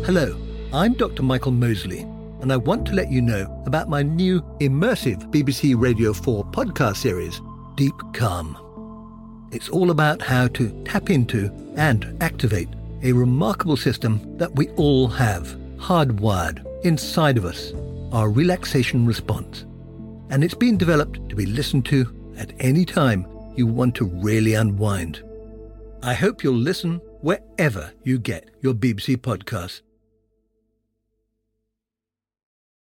Hello, I'm Dr. Michael Mosley, and I want to let you know about my new immersive BBC Radio 4 podcast series, Deep Calm. It's all about how to tap into and activate a remarkable system that we all have hardwired inside of us, our relaxation response. And it's been developed to be listened to at any time you want to really unwind. I hope you'll listen wherever you get your BBC podcasts.